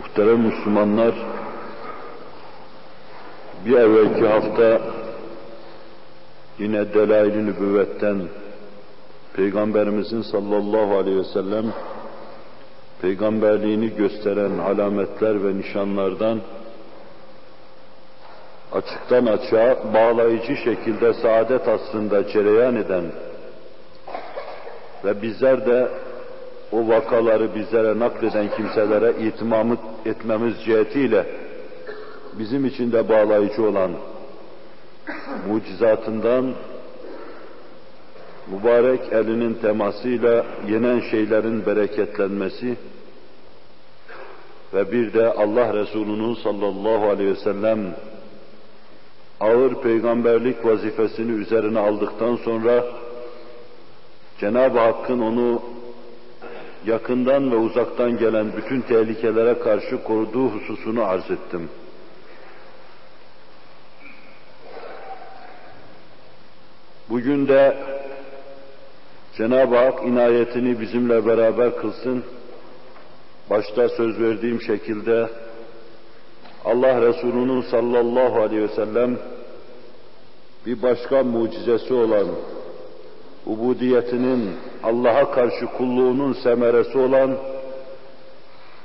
Muhterem Müslümanlar, bir evvelki hafta yine delail-i nübüvvetten Peygamberimizin sallallahu aleyhi ve sellem peygamberliğini gösteren alametler ve nişanlardan açıktan açığa bağlayıcı şekilde saadet aslında cereyan eden ve bizler de o vakaları bizlere nakleden kimselere itimamı etmemiz cihetiyle bizim için de bağlayıcı olan mucizatından mübarek elinin temasıyla yenen şeylerin bereketlenmesi ve bir de Allah Resulü'nün sallallahu aleyhi ve sellem ağır peygamberlik vazifesini üzerine aldıktan sonra Cenab-ı Hakk'ın onu yakından ve uzaktan gelen bütün tehlikelere karşı koruduğu hususunu arz ettim. Bugün de Cenab-ı Hak inayetini bizimle beraber kılsın. Başta söz verdiğim şekilde Allah Resulü'nün sallallahu aleyhi ve sellem bir başka mucizesi olan ubudiyetinin Allah'a karşı kulluğunun semeresi olan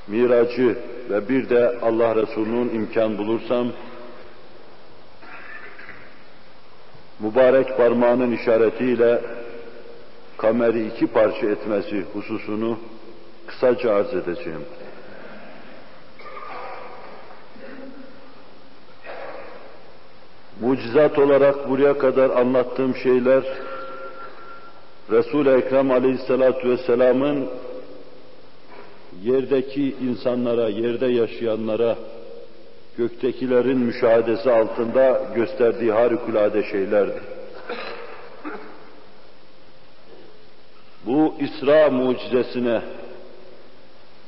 miracı ve bir de Allah Resulü'nün imkan bulursam mübarek parmağının işaretiyle kameri iki parça etmesi hususunu kısaca arz edeceğim. Mucizat olarak buraya kadar anlattığım şeyler Resul-i Ekrem Aleyhisselatü Vesselam'ın yerdeki insanlara, yerde yaşayanlara, göktekilerin müşahedesi altında gösterdiği harikulade şeylerdi. Bu İsra mucizesine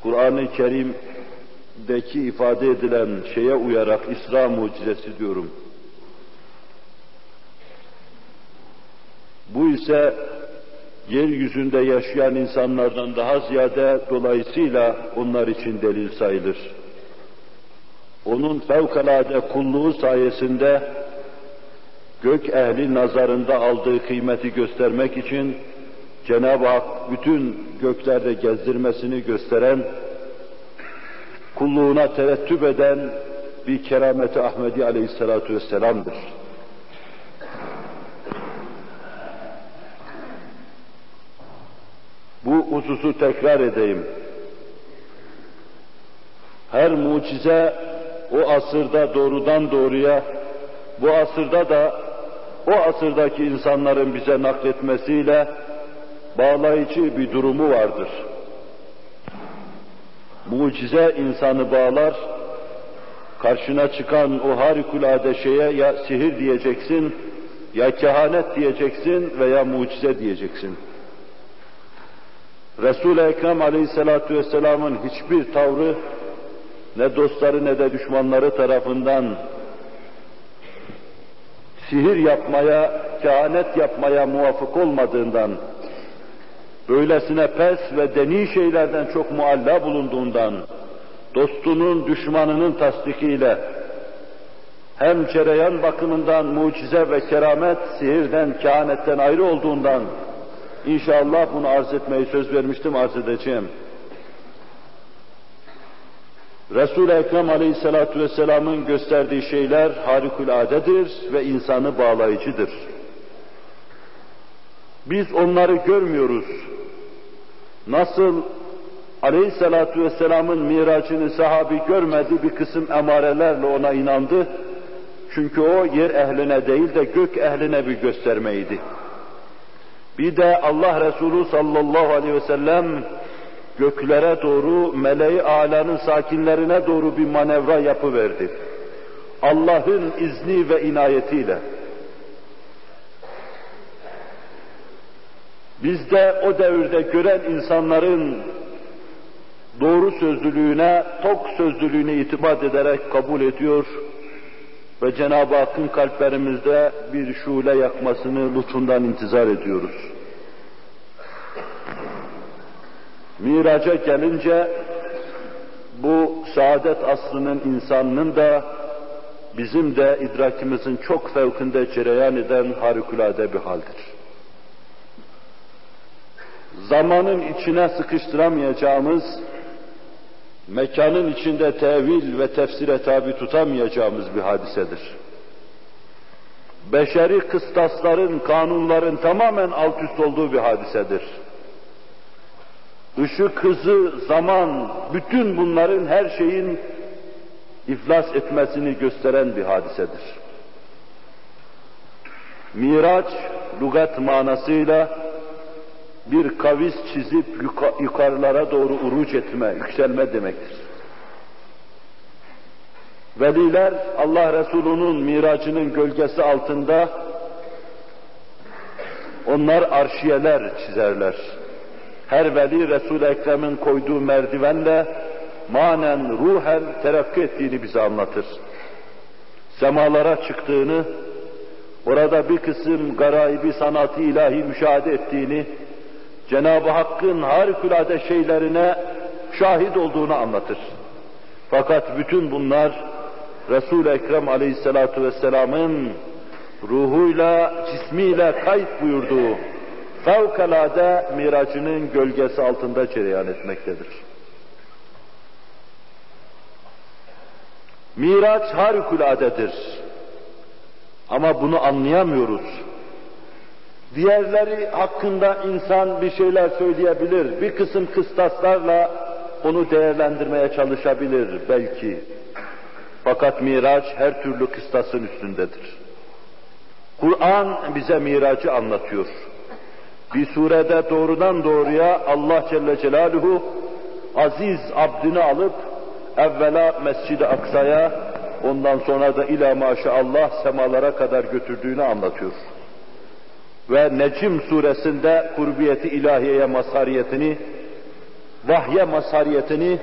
Kur'an-ı Kerim'deki ifade edilen şeye uyarak İsra mucizesi diyorum. Bu ise yeryüzünde yaşayan insanlardan daha ziyade dolayısıyla onlar için delil sayılır. Onun fevkalade kulluğu sayesinde gök ehli nazarında aldığı kıymeti göstermek için Cenab-ı Hak bütün göklerde gezdirmesini gösteren, kulluğuna terettüp eden bir kerameti Ahmedi Aleyhisselatü Vesselam'dır. Hususu tekrar edeyim. Her mucize o asırda doğrudan doğruya, bu asırda da o asırdaki insanların bize nakletmesiyle bağlayıcı bir durumu vardır. Mucize insanı bağlar, karşına çıkan o harikulade şeye ya sihir diyeceksin, ya kehanet diyeceksin veya mucize diyeceksin. Resul-i Ekrem Aleyhisselatü Vesselam'ın hiçbir tavrı ne dostları ne de düşmanları tarafından sihir yapmaya, kehanet yapmaya muvafık olmadığından, böylesine pes ve deni şeylerden çok mualla bulunduğundan, dostunun, düşmanının tasdikiyle, hem cereyan bakımından mucize ve keramet, sihirden, kehanetten ayrı olduğundan, inşallah bunu arz etmeyi söz vermiştim, arz edeceğim. Resul-i Ekrem Aleyhisselatü Vesselam'ın gösterdiği şeyler harikuladedir ve insanı bağlayıcıdır. Biz onları görmüyoruz. Nasıl Aleyhisselatü Vesselam'ın miracını sahabi görmedi, bir kısım emarelerle ona inandı. Çünkü o yer ehline değil de gök ehline bir göstermeydi. Bir de Allah Resulü sallallahu aleyhi ve sellem göklere doğru, meleği alanın sakinlerine doğru bir manevra yapıverdi. Allah'ın izni ve inayetiyle. Biz de o devirde gören insanların doğru sözlülüğüne, tok sözlülüğüne itimat ederek kabul ediyor ve Cenab-ı Hakk'ın kalplerimizde bir şule yakmasını lütfundan intizar ediyoruz. Miraca gelince bu saadet aslının insanının da bizim de idrakimizin çok fevkinde cereyan eden harikulade bir haldir. Zamanın içine sıkıştıramayacağımız, mekanın içinde tevil ve tefsire tabi tutamayacağımız bir hadisedir. Beşeri kıstasların, kanunların tamamen alt üst olduğu bir hadisedir. Işık hızı, zaman, bütün bunların her şeyin iflas etmesini gösteren bir hadisedir. Miraç, lügat manasıyla bir kavis çizip yukarılara doğru uruç etme, yükselme demektir. Veliler Allah Resulü'nün miracının gölgesi altında onlar arşiyeler çizerler. Her veli Resul-i Ekrem'in koyduğu merdivenle manen ruhen terakki ettiğini bize anlatır. Semalara çıktığını, orada bir kısım garaibi sanatı ilahi müşahede ettiğini, Cenab-ı Hakk'ın harikulade şeylerine şahit olduğunu anlatır. Fakat bütün bunlar Resul-i Ekrem aleyhissalatu vesselamın ruhuyla, cismiyle kayıt buyurduğu fevkalade miracının gölgesi altında cereyan etmektedir. Miraç harikuladedir. Ama bunu anlayamıyoruz. Diğerleri hakkında insan bir şeyler söyleyebilir. Bir kısım kıstaslarla onu değerlendirmeye çalışabilir belki. Fakat Miraç her türlü kıstasın üstündedir. Kur'an bize miracı anlatıyor. Bir surede doğrudan doğruya Allah Celle Celaluhu aziz abdini alıp evvela Mescid-i Aksa'ya ondan sonra da ila maşallah semalara kadar götürdüğünü anlatıyor. Ve Necim suresinde kurbiyeti ilahiyeye mazhariyetini, vahye mazhariyetini,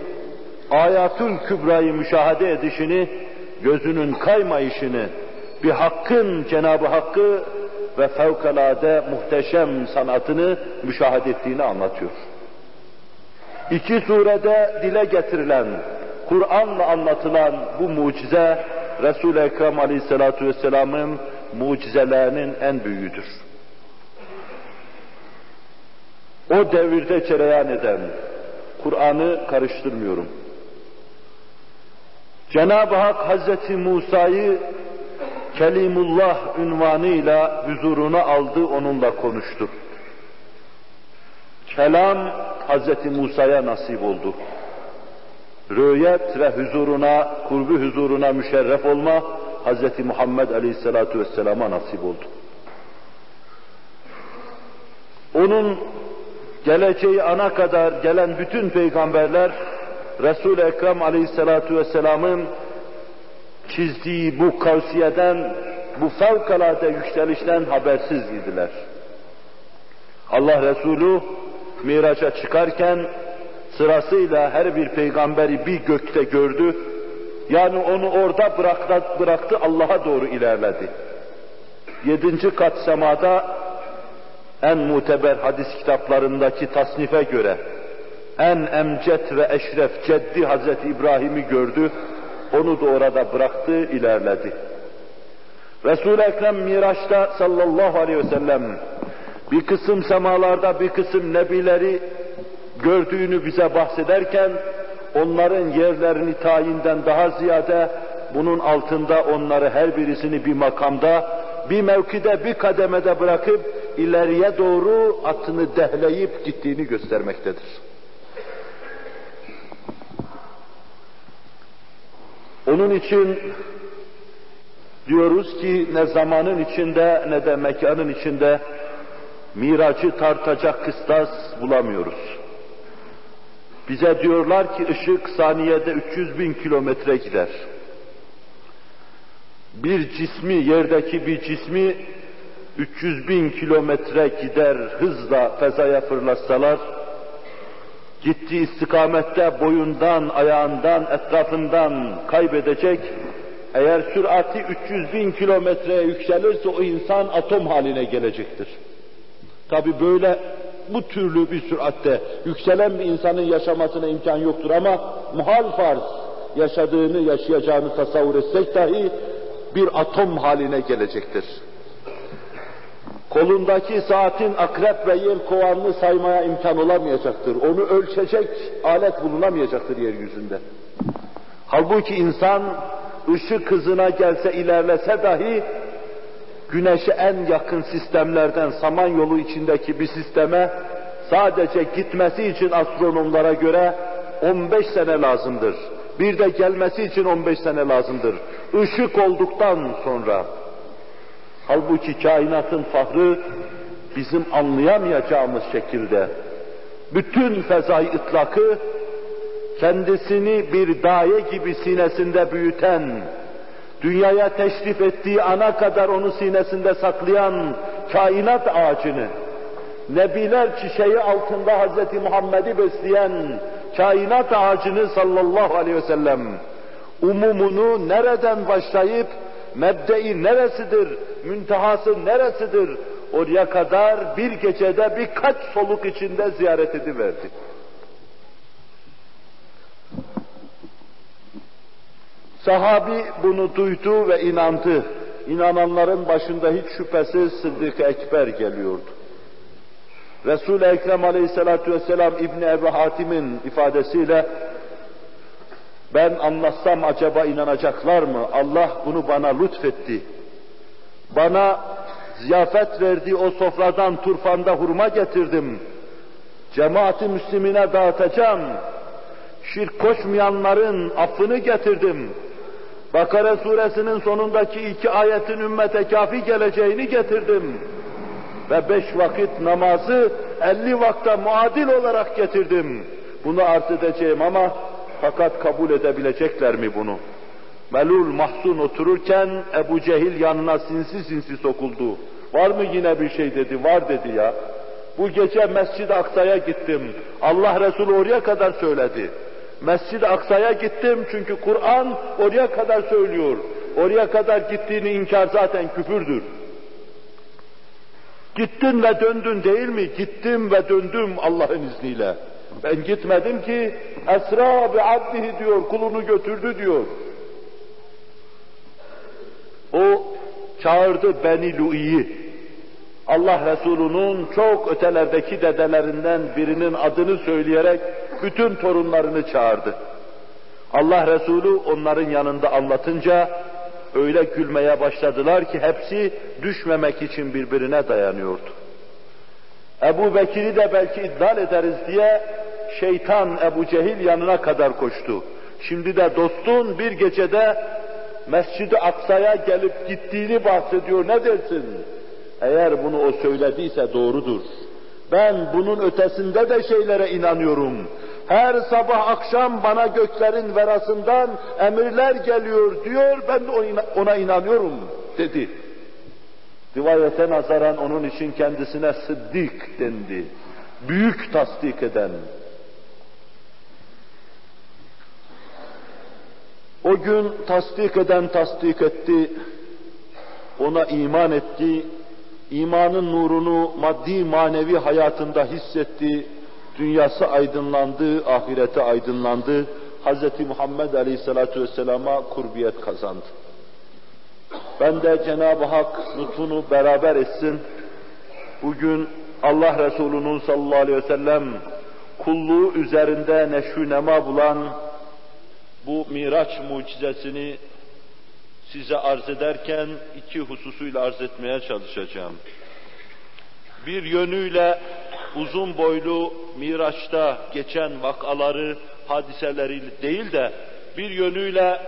ayatül kübrayı müşahede edişini, gözünün kaymayışını, bir hakkın Cenab-ı Hakk'ı ve fevkalade muhteşem sanatını müşahede ettiğini anlatıyor. İki surede dile getirilen, Kur'an'la anlatılan bu mucize, Resul-i Ekrem Aleyhisselatü Vesselam'ın mucizelerinin en büyüğüdür. O devirde cereyan eden, Kur'an'ı karıştırmıyorum. Cenab-ı Hak Hazreti Musa'yı Kelimullah ünvanıyla huzuruna aldı, onunla konuştu. Kelam Hazreti Musa'ya nasip oldu. Rüyet ve huzuruna, kurbu huzuruna müşerref olma Hazreti Muhammed Aleyhisselatü Vesselam'a nasip oldu. Onun geleceği ana kadar gelen bütün peygamberler Resul-i Ekrem Aleyhisselatü Vesselam'ın çizdiği bu kavsiyeden, bu fevkalade yükselişten habersiz idiler. Allah Resulü miraça çıkarken sırasıyla her bir peygamberi bir gökte gördü. Yani onu orada bıraktı, bıraktı Allah'a doğru ilerledi. Yedinci kat semada en muteber hadis kitaplarındaki tasnife göre en emcet ve eşref ceddi Hazreti İbrahim'i gördü. Onu da orada bıraktı, ilerledi. Resul-i Ekrem Miraç'ta sallallahu aleyhi ve sellem bir kısım semalarda bir kısım nebileri gördüğünü bize bahsederken onların yerlerini tayinden daha ziyade bunun altında onları her birisini bir makamda, bir mevkide, bir kademede bırakıp ileriye doğru atını dehleyip gittiğini göstermektedir. Onun için diyoruz ki ne zamanın içinde ne de mekanın içinde miracı tartacak kıstas bulamıyoruz. Bize diyorlar ki ışık saniyede 300 bin kilometre gider. Bir cismi, yerdeki bir cismi 300 bin kilometre gider hızla fezaya fırlatsalar, gittiği istikamette boyundan, ayağından, etrafından kaybedecek, eğer sürati 300 bin kilometreye yükselirse o insan atom haline gelecektir. Tabi böyle bu türlü bir süratte yükselen bir insanın yaşamasına imkan yoktur ama muhal farz yaşadığını, yaşayacağını tasavvur etsek dahi bir atom haline gelecektir. Kolundaki saatin akrep ve yel kovanını saymaya imkan olamayacaktır. Onu ölçecek alet bulunamayacaktır yeryüzünde. Halbuki insan ışık hızına gelse ilerlese dahi güneşe en yakın sistemlerden Samanyolu içindeki bir sisteme sadece gitmesi için astronomlara göre 15 sene lazımdır. Bir de gelmesi için 15 sene lazımdır. Işık olduktan sonra. Halbuki kainatın fahrı bizim anlayamayacağımız şekilde bütün fezai ıtlakı kendisini bir daye gibi sinesinde büyüten, dünyaya teşrif ettiği ana kadar onu sinesinde saklayan kainat ağacını, Nebiler çiçeği altında Hz. Muhammed'i besleyen kainat ağacını sallallahu aleyhi ve sellem, umumunu nereden başlayıp, mebdei neresidir, müntehası neresidir, oraya kadar bir gecede birkaç soluk içinde ziyaret ediverdi. Sahabi bunu duydu ve inandı. İnananların başında hiç şüphesiz Sıddık Ekber geliyordu. Resul-i Ekrem aleyhissalatu vesselam İbni Ebu Hatim'in ifadesiyle ben anlatsam acaba inanacaklar mı? Allah bunu bana lütfetti. Bana ziyafet verdiği o sofradan turfanda hurma getirdim. Cemaati Müslümine dağıtacağım. Şirk koşmayanların affını getirdim. Bakara suresinin sonundaki iki ayetin ümmete kafi geleceğini getirdim. Ve beş vakit namazı elli vakta muadil olarak getirdim. Bunu arz edeceğim ama fakat kabul edebilecekler mi bunu? Melul mahzun otururken Ebu Cehil yanına sinsi sinsi sokuldu. Var mı yine bir şey dedi, var dedi ya. Bu gece Mescid-i Aksa'ya gittim. Allah Resulü oraya kadar söyledi. Mescid-i Aksa'ya gittim çünkü Kur'an oraya kadar söylüyor. Oraya kadar gittiğini inkar zaten küfürdür. Gittin ve döndün değil mi? Gittim ve döndüm Allah'ın izniyle. Ben gitmedim ki esra bi abdihi diyor, kulunu götürdü diyor. O çağırdı Beni Lu'i'yi. Allah Resulü'nün çok ötelerdeki dedelerinden birinin adını söyleyerek bütün torunlarını çağırdı. Allah Resulü onların yanında anlatınca öyle gülmeye başladılar ki hepsi düşmemek için birbirine dayanıyordu. Ebu Bekir'i de belki iddial ederiz diye şeytan Ebu Cehil yanına kadar koştu. Şimdi de dostun bir gecede Mescid-i Aksa'ya gelip gittiğini bahsediyor. Ne dersin? Eğer bunu o söylediyse doğrudur. Ben bunun ötesinde de şeylere inanıyorum. Her sabah akşam bana göklerin verasından emirler geliyor diyor, ben de ona inanıyorum dedi. Rivayete nazaran onun için kendisine sıddık dendi. Büyük tasdik eden. O gün tasdik eden tasdik etti, ona iman etti, imanın nurunu maddi manevi hayatında hissetti, dünyası aydınlandı, ahireti aydınlandı, Hz. Muhammed Aleyhisselatü Vesselam'a kurbiyet kazandı. Ben de Cenab-ı Hak lütfunu beraber etsin. Bugün Allah Resulü'nün sallallahu aleyhi ve sellem kulluğu üzerinde neşü nema bulan bu Miraç mucizesini size arz ederken iki hususuyla arz etmeye çalışacağım. Bir yönüyle uzun boylu Miraç'ta geçen vakaları, hadiseleri değil de bir yönüyle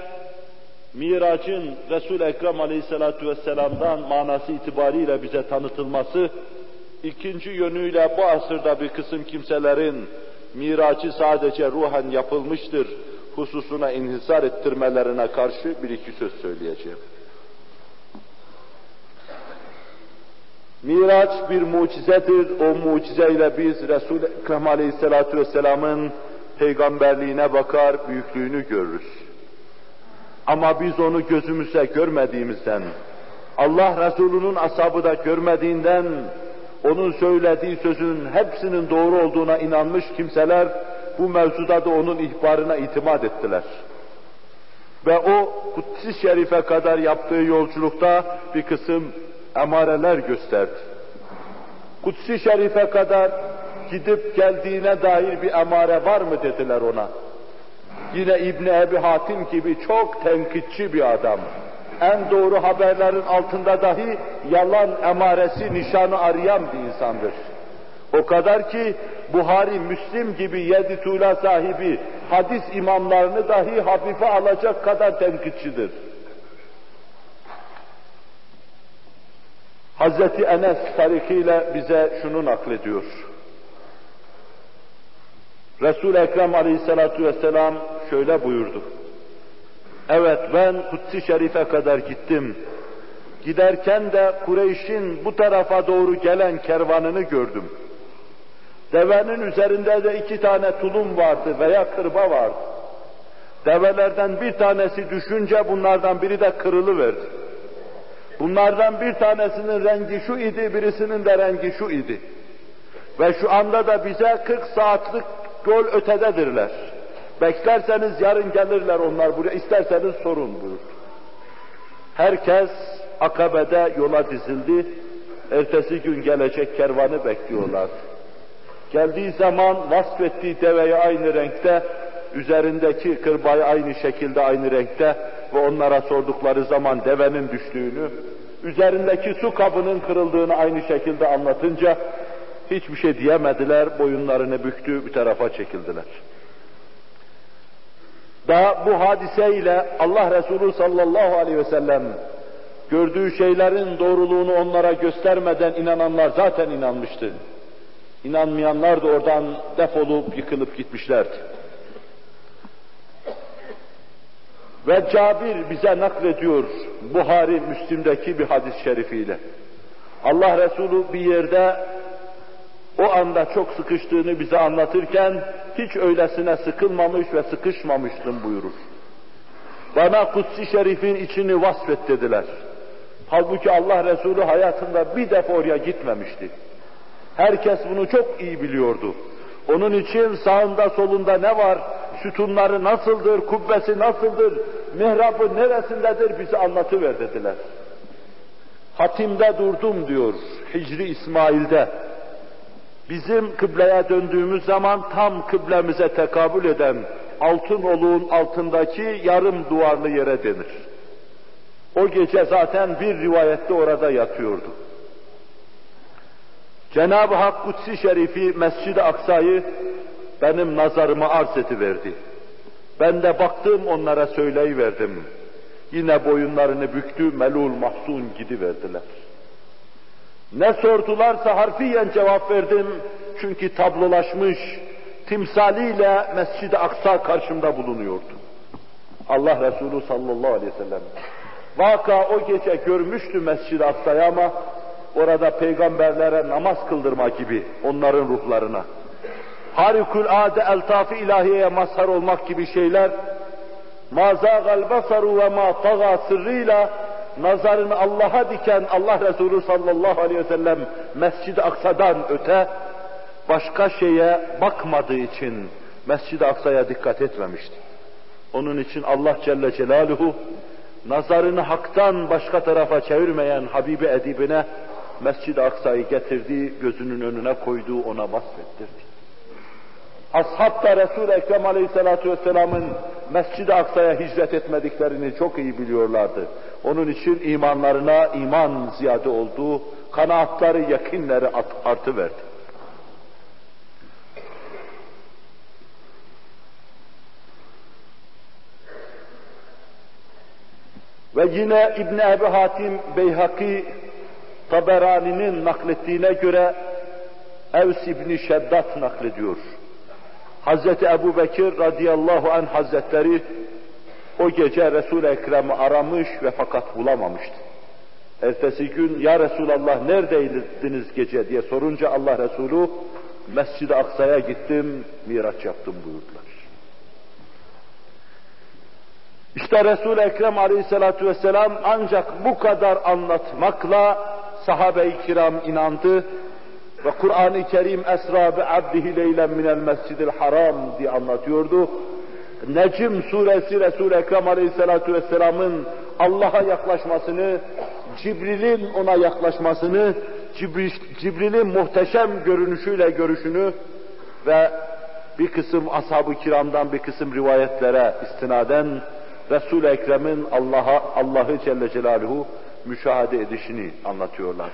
Miracın Resul-i Ekrem Aleyhisselatü Vesselam'dan manası itibariyle bize tanıtılması, ikinci yönüyle bu asırda bir kısım kimselerin miracı sadece ruhen yapılmıştır hususuna inhisar ettirmelerine karşı bir iki söz söyleyeceğim. Miraç bir mucizedir. O mucizeyle biz Resul-i Ekrem Aleyhisselatü Vesselam'ın peygamberliğine bakar, büyüklüğünü görürüz. Ama biz onu gözümüze görmediğimizden, Allah Resulü'nün ashabı da görmediğinden, onun söylediği sözün hepsinin doğru olduğuna inanmış kimseler bu mevzuda da onun ihbarına itimat ettiler. Ve o Kudüs-i Şerif'e kadar yaptığı yolculukta bir kısım emareler gösterdi. Kudüs-i Şerif'e kadar gidip geldiğine dair bir emare var mı dediler ona. Yine İbni Ebi Hatim gibi çok tenkitçi bir adam. En doğru haberlerin altında dahi yalan emaresi, nişanı arayan bir insandır. O kadar ki Buhari, Müslim gibi yedi tuğla sahibi hadis imamlarını dahi hafife alacak kadar tenkitçidir. Hazreti Enes tarihiyle bize şunu naklediyor. Resul-i Ekrem aleyhissalatu vesselam şöyle buyurdu. Evet ben Kutsi Şerif'e kadar gittim. Giderken de Kureyş'in bu tarafa doğru gelen kervanını gördüm. Devenin üzerinde de iki tane tulum vardı veya kırba vardı. Develerden bir tanesi düşünce bunlardan biri de kırılıverdi. Bunlardan bir tanesinin rengi şu idi, birisinin de rengi şu idi. Ve şu anda da bize 40 saatlik yol ötededirler. Beklerseniz yarın gelirler onlar buraya, isterseniz sorun buyur. Herkes akabede yola dizildi. Ertesi gün gelecek kervanı bekliyorlar. Geldiği zaman vasfettiği deveyi aynı renkte, üzerindeki kırbayı aynı şekilde aynı renkte ve onlara sordukları zaman devenin düştüğünü, üzerindeki su kabının kırıldığını aynı şekilde anlatınca hiçbir şey diyemediler, boyunlarını büktü, bir tarafa çekildiler. Daha bu hadiseyle Allah Resulü sallallahu aleyhi ve sellem gördüğü şeylerin doğruluğunu onlara göstermeden inananlar zaten inanmıştı. İnanmayanlar da oradan defolup yıkılıp gitmişlerdi. Ve Cabir bize naklediyor Buhari Müslim'deki bir hadis-i şerifiyle. Allah Resulü bir yerde o anda çok sıkıştığını bize anlatırken hiç öylesine sıkılmamış ve sıkışmamıştım buyurur. Bana Kutsi Şerif'in içini vasfet dediler. Halbuki Allah Resulü hayatında bir defa oraya gitmemişti. Herkes bunu çok iyi biliyordu. Onun için sağında solunda ne var, sütunları nasıldır, kubbesi nasıldır, mihrabı neresindedir bize anlatıver dediler. Hatimde durdum diyor Hicri İsmail'de. Bizim kıbleye döndüğümüz zaman tam kıblemize tekabül eden altın oluğun altındaki yarım duvarlı yere denir. O gece zaten bir rivayette orada yatıyordu. Cenab-ı Hak Kutsi Şerifi Mescid-i Aksa'yı benim nazarıma arz ediverdi. Ben de baktım onlara söyleyiverdim. Yine boyunlarını büktü, melul mahzun gidiverdiler. Ne sordularsa harfiyen cevap verdim. Çünkü tablolaşmış, timsaliyle Mescid-i Aksa karşımda bulunuyordu. Allah Resulü sallallahu aleyhi ve sellem. Vaka o gece görmüştü Mescid-i Aksa'yı ama orada peygamberlere namaz kıldırma gibi onların ruhlarına. Harikulade eltaf-ı ilahiyeye mazhar olmak gibi şeyler ma zâgal basaru ve ma taga sırrıyla nazarını Allah'a diken Allah Resulü sallallahu aleyhi ve sellem Mescid-i Aksa'dan öte başka şeye bakmadığı için Mescid-i Aksa'ya dikkat etmemişti. Onun için Allah Celle Celaluhu nazarını haktan başka tarafa çevirmeyen Habibi Edibine Mescid-i Aksa'yı getirdiği, gözünün önüne koyduğu ona vasfettirdi. Ashab da Resul-i Ekrem Aleyhisselatü Vesselam'ın Mescid-i Aksa'ya hicret etmediklerini çok iyi biliyorlardı. Onun için imanlarına iman ziyade olduğu, kanaatları, yakinleri artıverdi. Ve yine İbn Ebi Hatim Beyhaki Taberani'nin naklettiğine göre Evs İbni Şeddat naklediyor. Hazreti Ebu Bekir radıyallahu anh hazretleri o gece Resul-i Ekrem'i aramış ve fakat bulamamıştı. Ertesi gün ya Resulallah neredeydiniz gece diye sorunca Allah Resulü Mescid-i Aksa'ya gittim, miraç yaptım buyurdular. İşte Resul-i Ekrem aleyhissalatu vesselam ancak bu kadar anlatmakla sahabe-i kiram inandı Ve Kur'an-ı Kerim esra bi abdihi leylen minel mescidil haram diye anlatıyordu. Necm suresi Resul-i Ekrem aleyhissalatu vesselamın Allah'a yaklaşmasını, Cibril'in ona yaklaşmasını, Cibril'in muhteşem görünüşüyle görüşünü ve bir kısım ashab-ı kiramdan bir kısım rivayetlere istinaden Resul-i Ekrem'in Allah'a Allah'ı Celle Celaluhu müşahede edişini anlatıyorlar.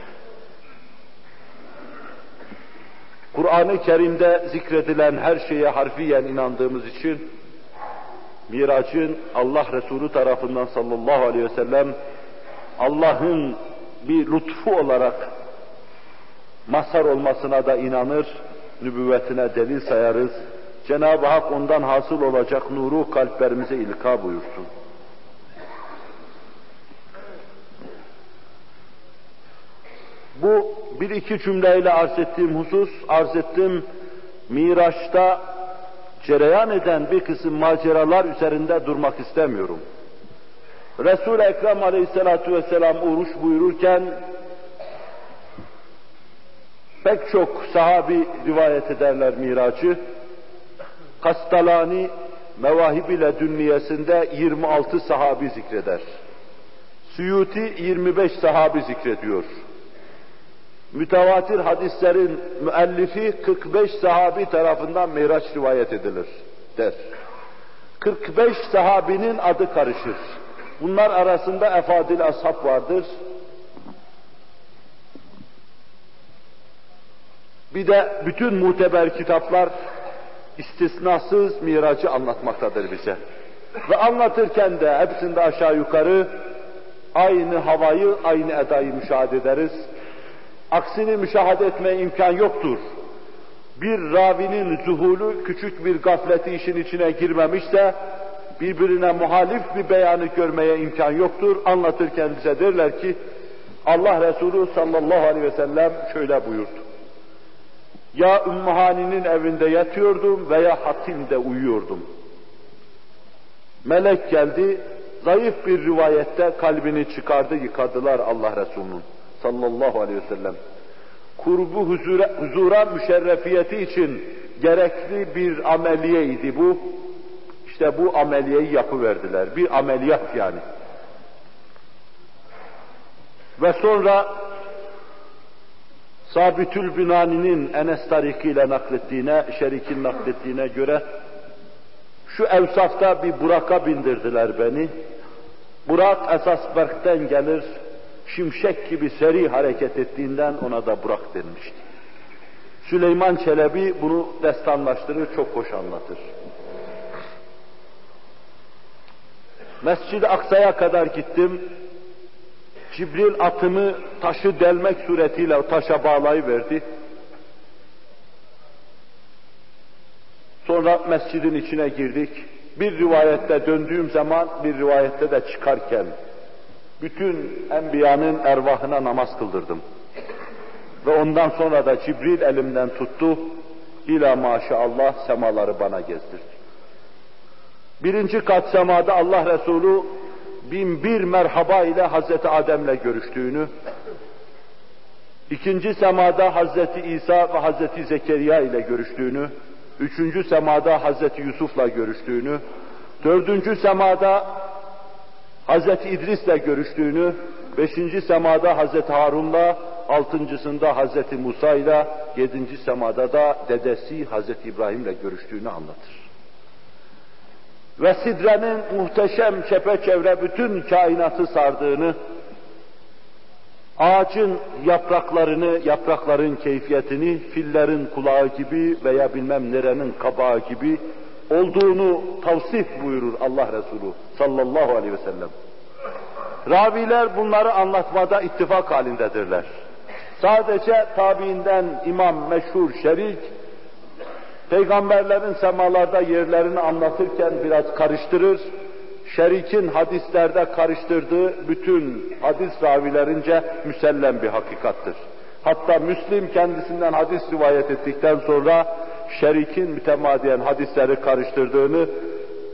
Kur'an-ı Kerim'de zikredilen her şeye harfiyen inandığımız için Miracın Allah Resulü tarafından sallallahu aleyhi ve sellem Allah'ın bir lütfu olarak mazhar olmasına da inanır, nübüvvetine delil sayarız. Cenab-ı Hak ondan hasıl olacak nuru kalplerimize ilka buyursun. Bu bir iki cümleyle arz ettiğim husus, arz ettim Miraç'ta cereyan eden bir kısım maceralar üzerinde durmak istemiyorum. Resul-i Ekrem aleyhissalatu vesselam oruç buyururken pek çok sahabi rivayet ederler miracı. Kastalani Mevahib ile Dünniyesinde 26 sahabi zikreder. Suyuti 25 sahabi zikrediyor. Mütevatir hadislerin müellifi 45 sahabi tarafından Miraç rivayet edilir der. 45 sahabinin adı karışır. Bunlar arasında efadil ashab vardır. Bir de bütün muteber kitaplar istisnasız miracı anlatmaktadır bize. Ve anlatırken de hepsinde aşağı yukarı aynı havayı, aynı edayı müşahede ederiz. Aksini müşahede etmeye imkan yoktur. Bir ravinin zuhulu küçük bir gafleti işin içine girmemişse birbirine muhalif bir beyanı görmeye imkan yoktur. Anlatırken bize derler ki Allah Resulü sallallahu aleyhi ve sellem şöyle buyurdu. Ya Ümmühani'nin evinde yatıyordum veya Hatim'de uyuyordum. Melek geldi, zayıf bir rivayette kalbini çıkardı, yıkadılar Allah Resulü'nün sallallahu aleyhi ve sellem. Kurbu huzura, huzura müşerrefiyeti için gerekli bir ameliyeydi bu. İşte bu ameliyeyi yapıverdiler. Bir ameliyat yani. Ve sonra Sabitül Binani'nin Enes tarikiyle naklettiğine, Şerik'in naklettiğine göre şu evsafta bir Burak'a bindirdiler beni. Burak esas Berk'ten gelir, şimşek gibi seri hareket ettiğinden ona da Burak denmişti. Süleyman Çelebi bunu destanlaştırır, çok hoş anlatır. Mescid-i Aksa'ya kadar gittim. Cibril atımı taşı delmek suretiyle o taşa bağlayıverdi. Sonra mescidin içine girdik. Bir rivayette döndüğüm zaman, bir rivayette de çıkarken bütün enbiyanın ervahına namaz kıldırdım. Ve ondan sonra da Cibril elimden tuttu. İla maşallah semaları bana gezdirdi. Birinci kat semada Allah Resulü bin bir merhaba ile Hazreti Adem'le görüştüğünü, ikinci semada Hazreti İsa ve Hazreti Zekeriya ile görüştüğünü, üçüncü semada Hazreti Yusuf'la görüştüğünü, dördüncü semada Hazreti İdris'le görüştüğünü, beşinci semada Hazreti Harun'la, altıncısında Hazreti Musa ile, yedinci semada da dedesi Hazreti İbrahim'le görüştüğünü anlatır. Ve sidrenin muhteşem çepeçevre bütün kainatı sardığını, ağacın yapraklarını, yaprakların keyfiyetini fillerin kulağı gibi veya bilmem nerenin kabağı gibi olduğunu tavsif buyurur Allah Resulü sallallahu aleyhi ve sellem. Raviler bunları anlatmada ittifak halindedirler. Sadece tabiinden imam meşhur şerik, peygamberlerin semalarda yerlerini anlatırken biraz karıştırır, şerikin hadislerde karıştırdığı bütün hadis ravilerince müsellem bir hakikattır. Hatta Müslim kendisinden hadis rivayet ettikten sonra şerikin mütemadiyen hadisleri karıştırdığını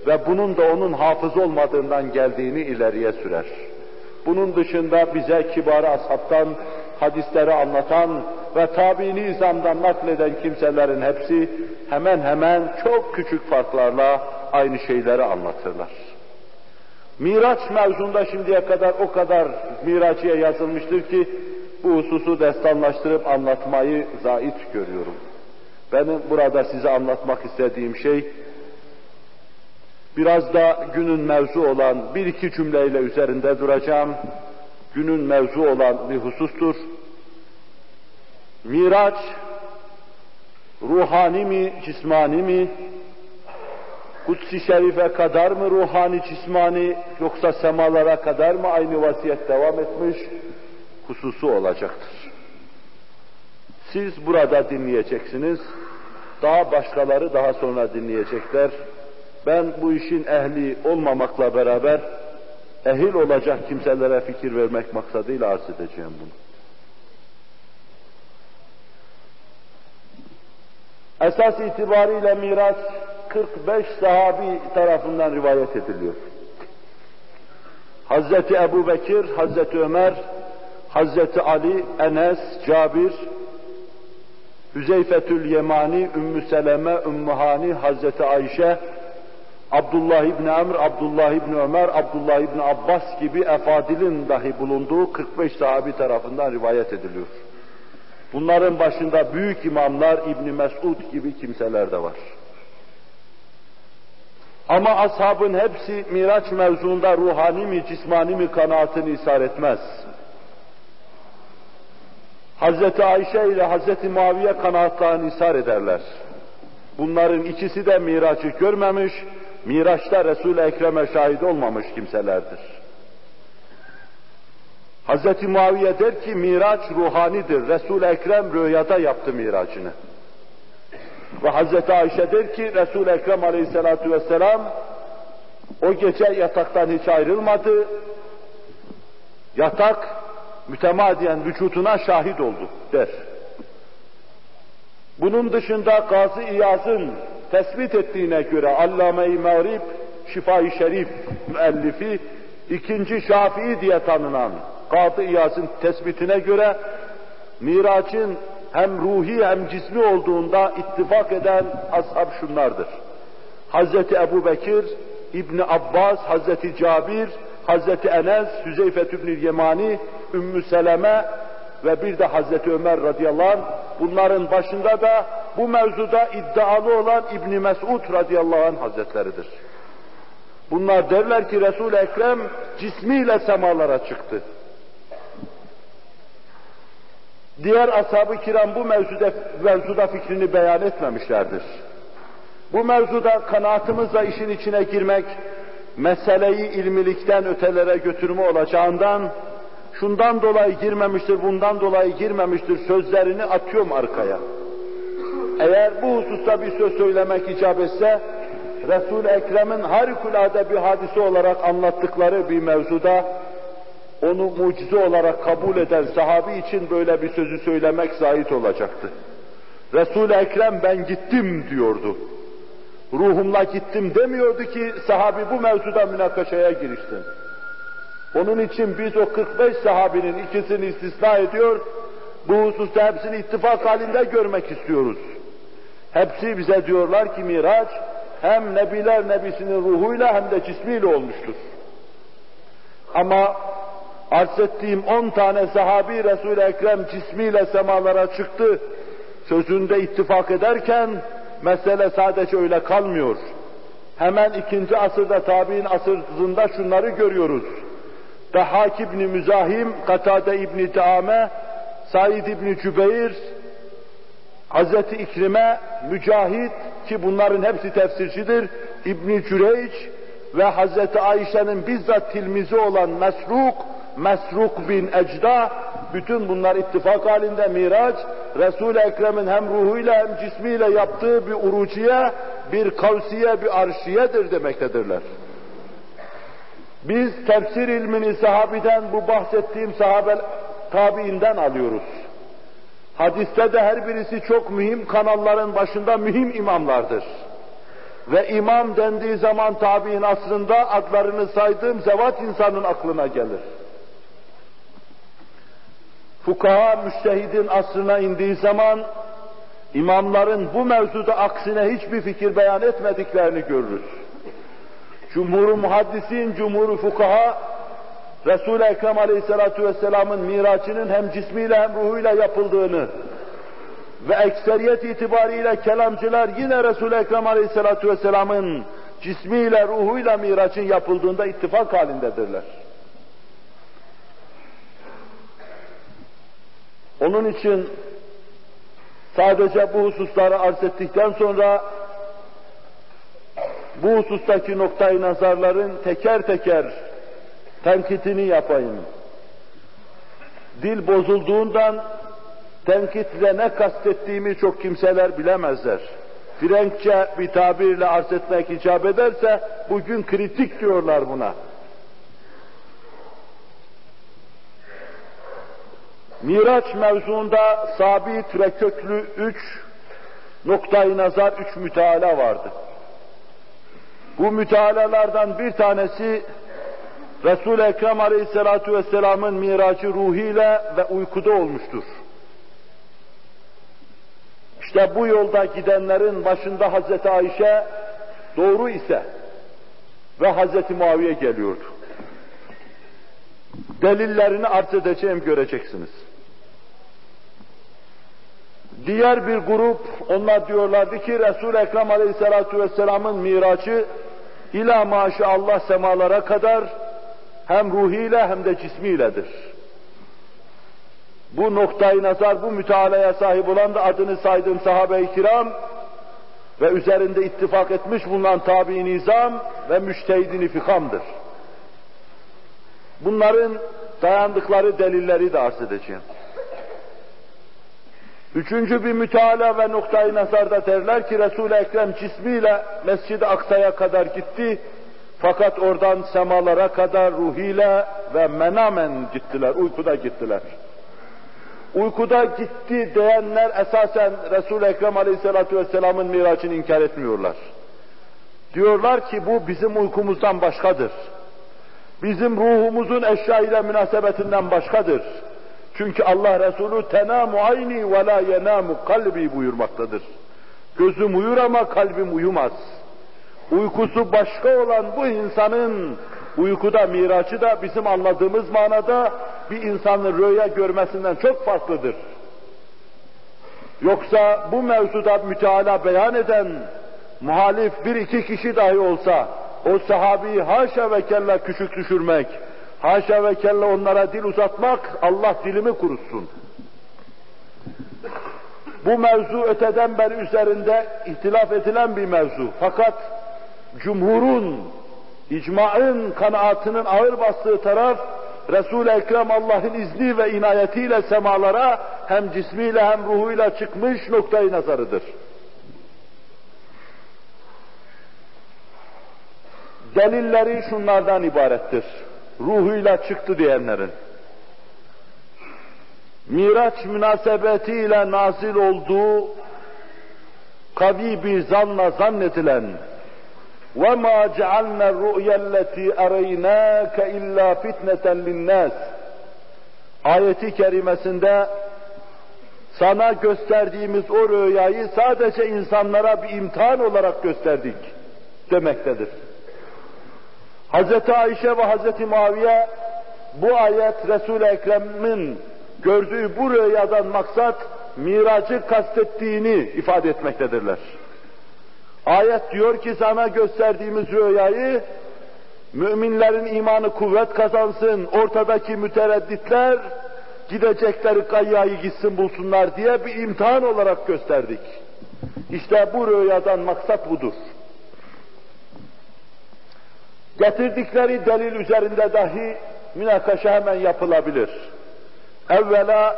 ve bunun da onun hafız olmadığından geldiğini ileriye sürer. Bunun dışında bize kibar ashabtan hadisleri anlatan ve tabiini izamdan nakleden kimselerin hepsi hemen hemen çok küçük farklarla aynı şeyleri anlatırlar. Miraç mevzunda şimdiye kadar o kadar miraçiye yazılmıştır ki bu hususu destanlaştırıp anlatmayı zait görüyorum. Benim burada size anlatmak istediğim şey biraz da günün mevzu olan bir iki cümleyle üzerinde duracağım. Günün mevzu olan bir husustur. Miraç ruhani mi, cismani mi? Kutsi Şerif'e kadar mı ruhani, cismani yoksa semalara kadar mı aynı vasiyet devam etmiş? Hususu olacaktır. Siz burada dinleyeceksiniz. Daha başkaları daha sonra dinleyecekler. Ben bu işin ehli olmamakla beraber ehil olacak kimselere fikir vermek maksadıyla arz edeceğim bunu. Esas itibariyle miras 45 sahabi tarafından rivayet ediliyor. Hazreti Ebu Bekir, Hazreti Ömer, Hazreti Ali, Enes, Cabir, Hüzeyfetül Yemani, Ümmü Seleme, Ümmü Hani, Hazreti Ayşe, Abdullah İbni Amr, Abdullah İbni Ömer, Abdullah İbni Abbas gibi efadilin dahi bulunduğu 45 sahabi tarafından rivayet ediliyor. Bunların başında büyük imamlar İbni Mesud gibi kimseler de var. Ama ashabın hepsi Miraç mevzuunda ruhani mi, cismani mi kanaatini isar etmez. Hazreti Ayşe ile Hazreti Muaviye kanaatlarını isar ederler. Bunların ikisi de Miraç'ı görmemiş, Miraç'ta Resul-i Ekrem'e şahit olmamış kimselerdir. Hazreti Muaviye der ki Miraç ruhanidir. Resul-i Ekrem rüyada yaptı miracını. Ve Hazreti Ayşe der ki Resul-i Ekrem aleyhissalatu vesselam o gece yataktan hiç ayrılmadı. Yatak mütemadiyen vücuduna şahit oldu der. Bunun dışında Gazi İyaz'ın tespit ettiğine göre Allame-i Mağrib, Şifa-i Şerif müellifi, ikinci Şafii diye tanınan Kadı İyaz'ın tespitine göre Miraç'ın hem ruhi hem cismi olduğunda ittifak eden ashab şunlardır. Hazreti Ebu Bekir, İbni Abbas, Hazreti Cabir, Hazreti Enes, Hüzeyfet İbni Yemani, Ümmü Seleme ve bir de Hazreti Ömer radıyallahu anh bunların başında da bu mevzuda iddialı olan İbni Mesud radıyallahu anh hazretleridir. Bunlar derler ki Resul-i Ekrem cismiyle semalara çıktı. Diğer ashab-ı kiram bu mevzuda, mevzuda fikrini beyan etmemişlerdir. Bu mevzuda kanaatimizle işin içine girmek, meseleyi ilmilikten ötelere götürme olacağından, şundan dolayı girmemiştir, bundan dolayı girmemiştir sözlerini atıyorum arkaya. Eğer bu hususta bir söz söylemek icap etse, Resul-i Ekrem'in harikulade bir hadise olarak anlattıkları bir mevzuda onu mucize olarak kabul eden sahabi için böyle bir sözü söylemek zahit olacaktı. Resul-i Ekrem ben gittim diyordu. Ruhumla gittim demiyordu ki sahabi bu mevzuda münakaşaya girişsin. Onun için biz o 45 sahabinin ikisini istisna ediyor, bu hususta hepsini ittifak halinde görmek istiyoruz. Hepsi bize diyorlar ki Miraç hem Nebiler Nebisinin ruhuyla hem de cismiyle olmuştur. Ama arz ettiğim on tane sahabi Resul-i Ekrem cismiyle semalara çıktı. Sözünde ittifak ederken mesele sadece öyle kalmıyor. Hemen ikinci asırda tabi'in asırında şunları görüyoruz. Dahak İbni Müzahim, Katade İbni Teame, Said İbni Cübeyr, Hazreti İkrime, Mücahit ki bunların hepsi tefsircidir, İbni Cüreyç ve Hazreti Ayşe'nin bizzat tilmizi olan Mesruk, Mesruk bin Ecda, bütün bunlar ittifak halinde Miraç, Resul-i Ekrem'in hem ruhuyla hem cismiyle yaptığı bir uruciye, bir kavsiye, bir arşiyedir demektedirler. Biz tefsir ilmini sahabiden, bu bahsettiğim sahabe tabiinden alıyoruz. Hadiste de her birisi çok mühim kanalların başında mühim imamlardır. Ve imam dendiği zaman tabi'in asrında adlarını saydığım zevat insanın aklına gelir. fukaha müştehidin asrına indiği zaman imamların bu mevzuda aksine hiçbir fikir beyan etmediklerini görürüz. Cumhur-u muhaddisin, cumhur-u fukaha Resul-i Ekrem Aleyhisselatü Vesselam'ın miracının hem cismiyle hem ruhuyla yapıldığını ve ekseriyet itibariyle kelamcılar yine Resul-i Ekrem Aleyhisselatü Vesselam'ın cismiyle, ruhuyla miracın yapıldığında ittifak halindedirler. Onun için sadece bu hususları arz ettikten sonra bu husustaki noktayı nazarların teker teker tenkitini yapayım. Dil bozulduğundan tenkitle ne kastettiğimi çok kimseler bilemezler. Frenkçe bir tabirle arz etmek icap ederse bugün kritik diyorlar buna. Miraç mevzuunda sabit ve köklü üç noktayı nazar, üç müteala vardı. Bu mütealalardan bir tanesi Resul-i Ekrem Aleyhisselatü Vesselam'ın miracı ruhiyle ve uykuda olmuştur. İşte bu yolda gidenlerin başında Hazreti Ayşe doğru ise ve Hazreti Muaviye geliyordu. Delillerini arz edeceğim göreceksiniz. Diğer bir grup, onlar diyorlardı ki Resul-i Ekrem Aleyhisselatü Vesselam'ın miracı ila maşallah semalara kadar hem ruhiyle hem de cismiyledir. Bu noktayı nazar, bu mütealaya sahip olan da adını saydığım sahabe-i kiram ve üzerinde ittifak etmiş bulunan tabi nizam ve müştehidin fikamdır. Bunların dayandıkları delilleri de arz edeceğim. Üçüncü bir müteala ve noktayı nazarda derler ki Resul-i Ekrem cismiyle Mescid-i Aksa'ya kadar gitti. Fakat oradan semalara kadar ruhiyle ve menamen gittiler, uykuda gittiler. Uykuda gitti diyenler esasen Resul-i Ekrem Aleyhisselatü Vesselam'ın miracını inkar etmiyorlar. Diyorlar ki bu bizim uykumuzdan başkadır. Bizim ruhumuzun eşya ile münasebetinden başkadır. Çünkü Allah Resulü tenamu ayni ve la yenamu kalbi buyurmaktadır. Gözüm uyur ama kalbim uyumaz. Uykusu başka olan bu insanın uykuda miracı da bizim anladığımız manada bir insanın rüya görmesinden çok farklıdır. Yoksa bu mevzuda müteala beyan eden muhalif bir iki kişi dahi olsa o sahabeyi haşa ve kella küçük düşürmek, haşa ve kella onlara dil uzatmak Allah dilimi kurutsun. Bu mevzu öteden beri üzerinde ihtilaf edilen bir mevzu. Fakat cumhurun, icmaın, kanaatının ağır bastığı taraf Resul-i Ekrem Allah'ın izni ve inayetiyle semalara hem cismiyle hem ruhuyla çıkmış noktayı nazarıdır. Delilleri şunlardan ibarettir Ruhuyla çıktı diyenlerin. Miraç münasebetiyle nazil olduğu kavi bir zanla zannedilen وَمَا جَعَلْنَا الرُّؤْيَا الَّتِي أَرَيْنَاكَ اِلَّا فِتْنَةً لِلنَّاسِ Ayeti kerimesinde sana gösterdiğimiz o rüyayı sadece insanlara bir imtihan olarak gösterdik demektedir. Hz. Ayşe ve Hz. Muaviye bu ayet Resul-i Ekrem'in gördüğü bu rüyadan maksat miracı kastettiğini ifade etmektedirler. Ayet diyor ki sana gösterdiğimiz rüyayı müminlerin imanı kuvvet kazansın, ortadaki müteredditler gidecekleri kayyayı gitsin bulsunlar diye bir imtihan olarak gösterdik. İşte bu rüyadan maksat budur. Getirdikleri delil üzerinde dahi münakaşa hemen yapılabilir. Evvela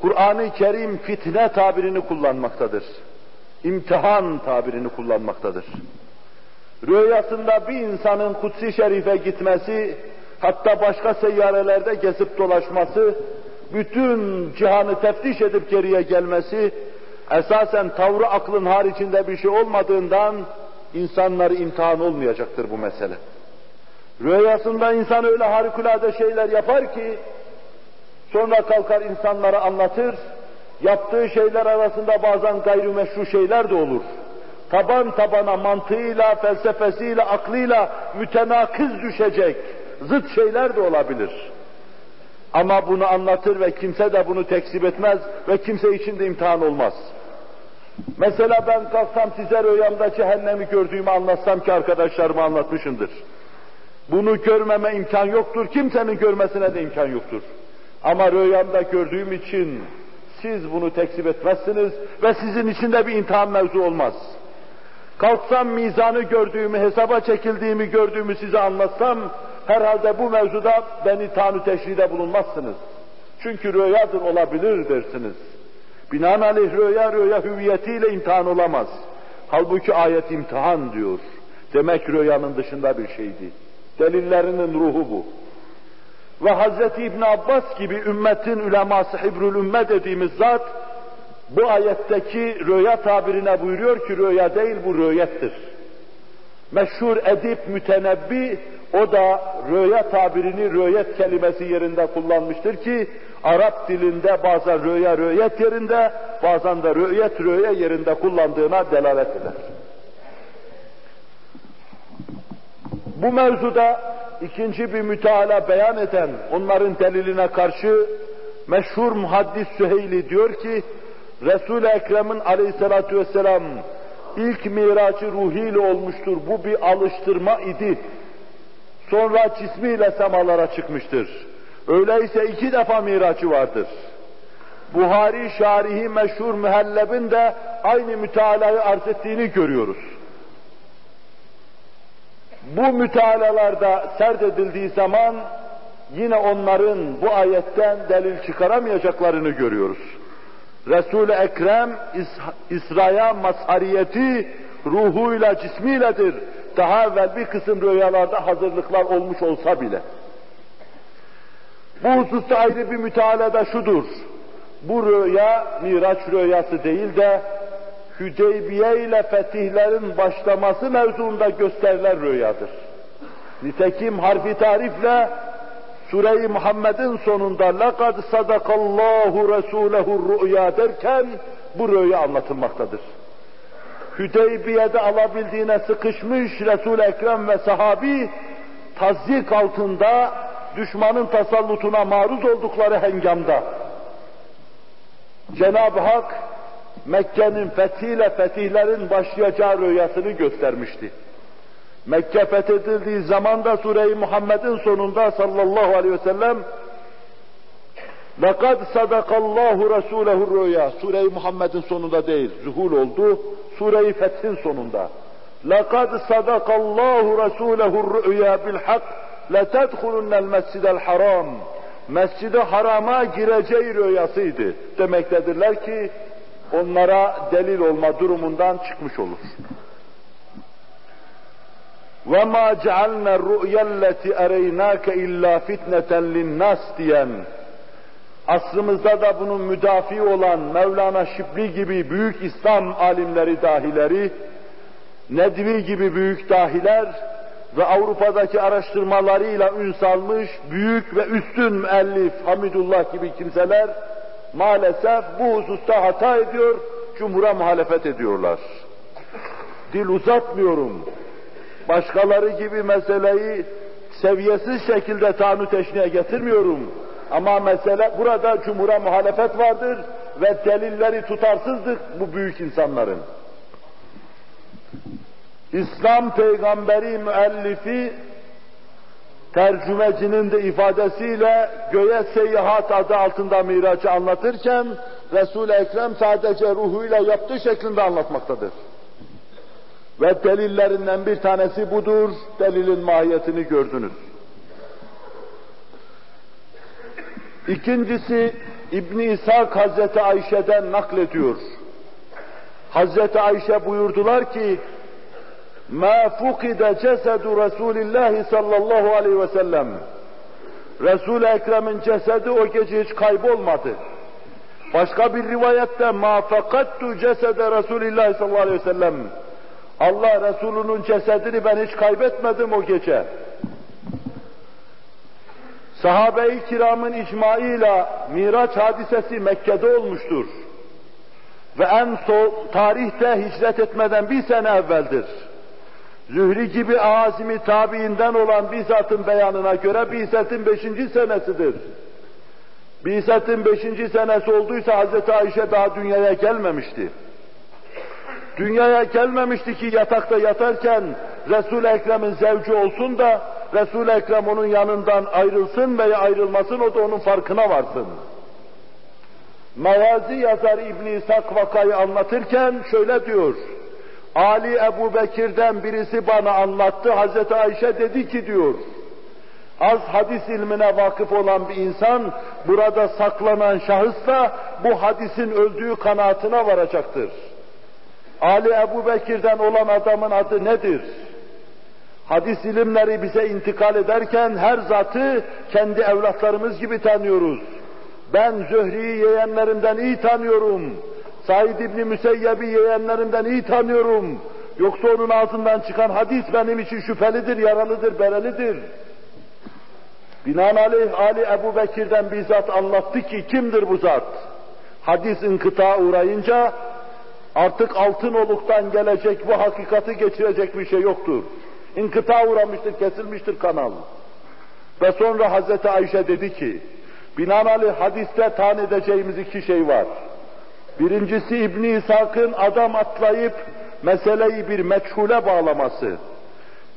Kur'an-ı Kerim fitne tabirini kullanmaktadır imtihan tabirini kullanmaktadır. Rüyasında bir insanın Kutsi Şerif'e gitmesi, hatta başka seyyarelerde gezip dolaşması, bütün cihanı teftiş edip geriye gelmesi, esasen tavrı aklın haricinde bir şey olmadığından insanları imtihan olmayacaktır bu mesele. Rüyasında insan öyle harikulade şeyler yapar ki, Sonra kalkar insanlara anlatır, yaptığı şeyler arasında bazen gayrimeşru şeyler de olur. Taban tabana mantığıyla, felsefesiyle, aklıyla mütenakız düşecek zıt şeyler de olabilir. Ama bunu anlatır ve kimse de bunu tekzip etmez ve kimse için de imtihan olmaz. Mesela ben kalksam size rüyamda cehennemi gördüğümü anlatsam ki arkadaşlarıma anlatmışımdır. Bunu görmeme imkan yoktur, kimsenin görmesine de imkan yoktur. Ama rüyamda gördüğüm için siz bunu tekzip etmezsiniz ve sizin için de bir imtihan mevzu olmaz. Kalksam mizanı gördüğümü, hesaba çekildiğimi gördüğümü size anlatsam, herhalde bu mevzuda beni tanı teşride bulunmazsınız. Çünkü rüyadır olabilir dersiniz. Binaenaleyh rüya rüya hüviyetiyle imtihan olamaz. Halbuki ayet imtihan diyor. Demek rüyanın dışında bir şeydi. Delillerinin ruhu bu. Ve Hazreti İbn Abbas gibi ümmetin uleması hibrül ümme dediğimiz zat bu ayetteki rüya tabirine buyuruyor ki rüya değil bu rüyettir. Meşhur edip mütenebbi o da rüya tabirini rüyet kelimesi yerinde kullanmıştır ki Arap dilinde bazen rüya rüyet yerinde bazen de rüyet rüya yerinde kullandığına delalet eder. Bu mevzuda ikinci bir müteala beyan eden onların deliline karşı meşhur muhaddis Süheyli diyor ki Resul-i Ekrem'in aleyhissalatu vesselam ilk miracı ruhiyle olmuştur. Bu bir alıştırma idi. Sonra cismiyle semalara çıkmıştır. Öyleyse iki defa miracı vardır. Buhari şarihi meşhur mühellebin de aynı mütealayı arz ettiğini görüyoruz. Bu mütealalarda serdedildiği zaman yine onların bu ayetten delil çıkaramayacaklarını görüyoruz. Resul-i Ekrem İsra'ya mazhariyeti ruhuyla cismiyledir. Daha evvel bir kısım rüyalarda hazırlıklar olmuş olsa bile. Bu hususta ayrı bir mütealada şudur. Bu rüya Miraç rüyası değil de Hüdeybiye ile fetihlerin başlaması mevzuunda gösterilen rüyadır. Nitekim harfi tarifle Sure-i Muhammed'in sonunda لَقَدْ صَدَقَ اللّٰهُ رَسُولَهُ الرُّؤْيَا derken bu rüya anlatılmaktadır. Hüdeybiye'de alabildiğine sıkışmış Resul-i Ekrem ve sahabi tazyik altında düşmanın tasallutuna maruz oldukları hengamda Cenab-ı Hak Mekke'nin fethiyle fetihlerin başlayacağı rüyasını göstermişti. Mekke fethedildiği zaman da Sure-i Muhammed'in sonunda sallallahu aleyhi ve sellem لَقَدْ صَدَقَ اللّٰهُ رَسُولَهُ الرُّيَا Sure-i Muhammed'in sonunda değil, zuhul oldu. Sure-i Fethin sonunda. لَقَدْ صَدَقَ اللّٰهُ رَسُولَهُ الرُّؤْيَا بِالْحَقِّ لَتَدْخُلُنَّ الْمَسْجِدَ الْحَرَامِ Mescid-i Haram'a gireceği rüyasıydı. Demektedirler ki onlara delil olma durumundan çıkmış olur. وَمَا جَعَلْنَا الرُّؤْيَا الَّتِي اَرَيْنَاكَ اِلَّا فِتْنَةً لِلنَّاسِ diyen, asrımızda da bunun müdafi olan Mevlana Şibli gibi büyük İslam alimleri dahileri, Nedvi gibi büyük dahiler ve Avrupa'daki araştırmalarıyla ün salmış büyük ve üstün müellif Hamidullah gibi kimseler maalesef bu hususta hata ediyor, cumhura muhalefet ediyorlar. Dil uzatmıyorum başkaları gibi meseleyi seviyesiz şekilde tanu teşniye getirmiyorum. Ama mesele burada cumhura muhalefet vardır ve delilleri tutarsızdır bu büyük insanların. İslam peygamberi müellifi tercümecinin de ifadesiyle göğe seyahat adı altında miracı anlatırken Resul-i Ekrem sadece ruhuyla yaptığı şeklinde anlatmaktadır. Ve delillerinden bir tanesi budur. Delilin mahiyetini gördünüz. İkincisi İbn İshak Hazreti Ayşe'den naklediyor. Hazreti Ayşe buyurdular ki: "Ma fukida cesedu Resulillah sallallahu aleyhi ve sellem." Resul-i Ekrem'in cesedi o gece hiç kaybolmadı. Başka bir rivayette ma fakattu cesede Resulillah sallallahu aleyhi ve sellem. Allah Resulü'nün cesedini ben hiç kaybetmedim o gece. Sahabe-i kiramın icmaıyla Miraç hadisesi Mekke'de olmuştur. Ve en son tarihte hicret etmeden bir sene evveldir. Zühri gibi azimi tabiinden olan bizzatın beyanına göre bizzatın beşinci senesidir. Bizzatın beşinci senesi olduysa Hz. Ayşe daha dünyaya gelmemişti. Dünyaya gelmemişti ki yatakta yatarken Resul-i Ekrem'in zevci olsun da Resul-i Ekrem onun yanından ayrılsın veya ayrılmasın o da onun farkına varsın. Mayazi yazar İbn İshak vakayı anlatırken şöyle diyor. Ali Ebu Bekir'den birisi bana anlattı. Hazreti Ayşe dedi ki diyor. Az hadis ilmine vakıf olan bir insan burada saklanan şahısla bu hadisin öldüğü kanaatine varacaktır. Ali Ebu Bekir'den olan adamın adı nedir? Hadis ilimleri bize intikal ederken her zatı kendi evlatlarımız gibi tanıyoruz. Ben Zühri'yi yeğenlerinden iyi tanıyorum. Said İbni Müseyyeb'i yeğenlerinden iyi tanıyorum. Yoksa onun ağzından çıkan hadis benim için şüphelidir, yaralıdır, berelidir. Binaenaleyh Ali Ebu Bekir'den bizzat anlattı ki kimdir bu zat? Hadis inkıta uğrayınca artık altın oluktan gelecek bu hakikati geçirecek bir şey yoktur. İnkıta uğramıştır, kesilmiştir kanal. Ve sonra Hazreti Ayşe dedi ki, binaenaleyh hadiste tan edeceğimiz iki şey var. Birincisi İbn İshak'ın adam atlayıp meseleyi bir meçhule bağlaması.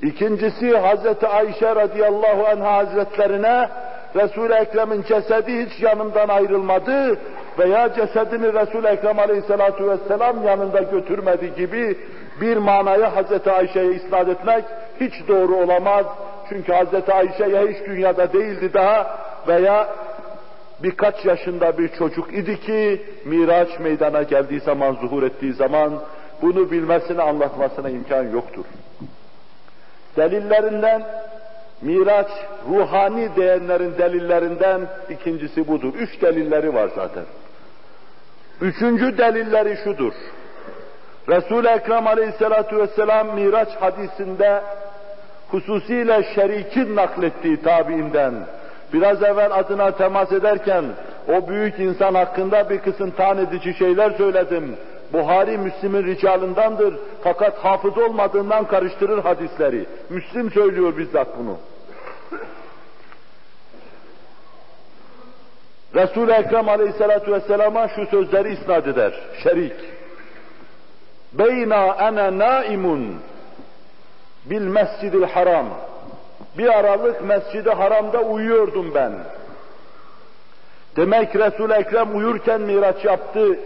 İkincisi Hazreti Ayşe radıyallahu anha hazretlerine Resul-i Ekrem'in cesedi hiç yanından ayrılmadı veya cesedini Resul-i Ekrem aleyhissalatu vesselam yanında götürmedi gibi bir manaya Hazreti Ayşe'ye isnat etmek hiç doğru olamaz. Çünkü Hazreti Ayşe ya hiç dünyada değildi daha veya birkaç yaşında bir çocuk idi ki Miraç meydana geldiği zaman, zuhur ettiği zaman bunu bilmesine, anlatmasına imkan yoktur. Delillerinden Miraç ruhani diyenlerin delillerinden ikincisi budur. Üç delilleri var zaten. Üçüncü delilleri şudur. Resul-i Ekrem aleyhissalatu vesselam Miraç hadisinde hususiyle şerikin naklettiği tabiinden biraz evvel adına temas ederken o büyük insan hakkında bir kısım tan edici şeyler söyledim. Buhari Müslim'in ricalındandır fakat hafız olmadığından karıştırır hadisleri. Müslim söylüyor bizzat bunu. Resul-i Ekrem aleyhissalatu vesselama şu sözleri isnat eder. Şerik. Beyna ene naimun bil mescidil haram. Bir aralık mescidi haramda uyuyordum ben. Demek Resul-i Ekrem uyurken miraç yaptı,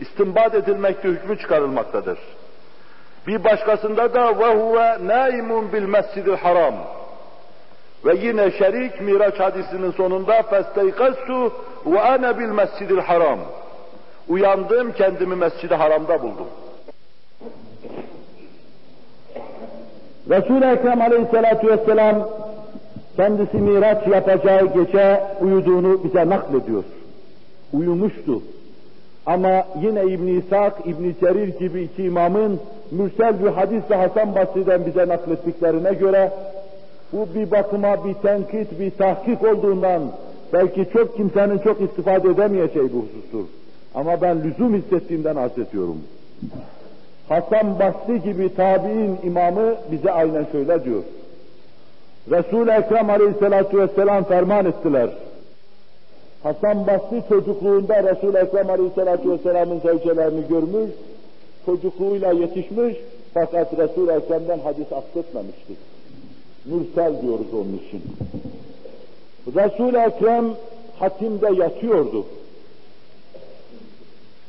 istinbat edilmekte hükmü çıkarılmaktadır. Bir başkasında da ve huve naimun bil mescidil haram. Ve yine şerik Miraç hadisinin sonunda festeykastu ve ana bil mescidil haram. Uyandım kendimi mescidi haramda buldum. Resul-i Ekrem aleyhissalatu vesselam kendisi miraç yapacağı gece uyuduğunu bize naklediyor. Uyumuştu. Ama yine İbn-i İshak, İbn-i Cerir gibi iki imamın mürsel bir hadisle Hasan Basri'den bize naklettiklerine göre bu bir bakıma bir tenkit, bir tahkik olduğundan belki çok kimsenin çok istifade edemeyeceği bir husustur. Ama ben lüzum hissettiğimden arz ediyorum. Hasan Basri gibi tabi'in imamı bize aynen şöyle diyor. Resul-i Ekrem aleyhissalatu vesselam ferman ettiler. Hasan Basri çocukluğunda Resul-i Ekrem aleyhissalatu vesselamın zevcelerini görmüş, çocukluğuyla yetişmiş fakat Resul-i Ekrem'den hadis aksetmemişti. Mürsel diyoruz onun için. Resul-i Ekrem hatimde yatıyordu.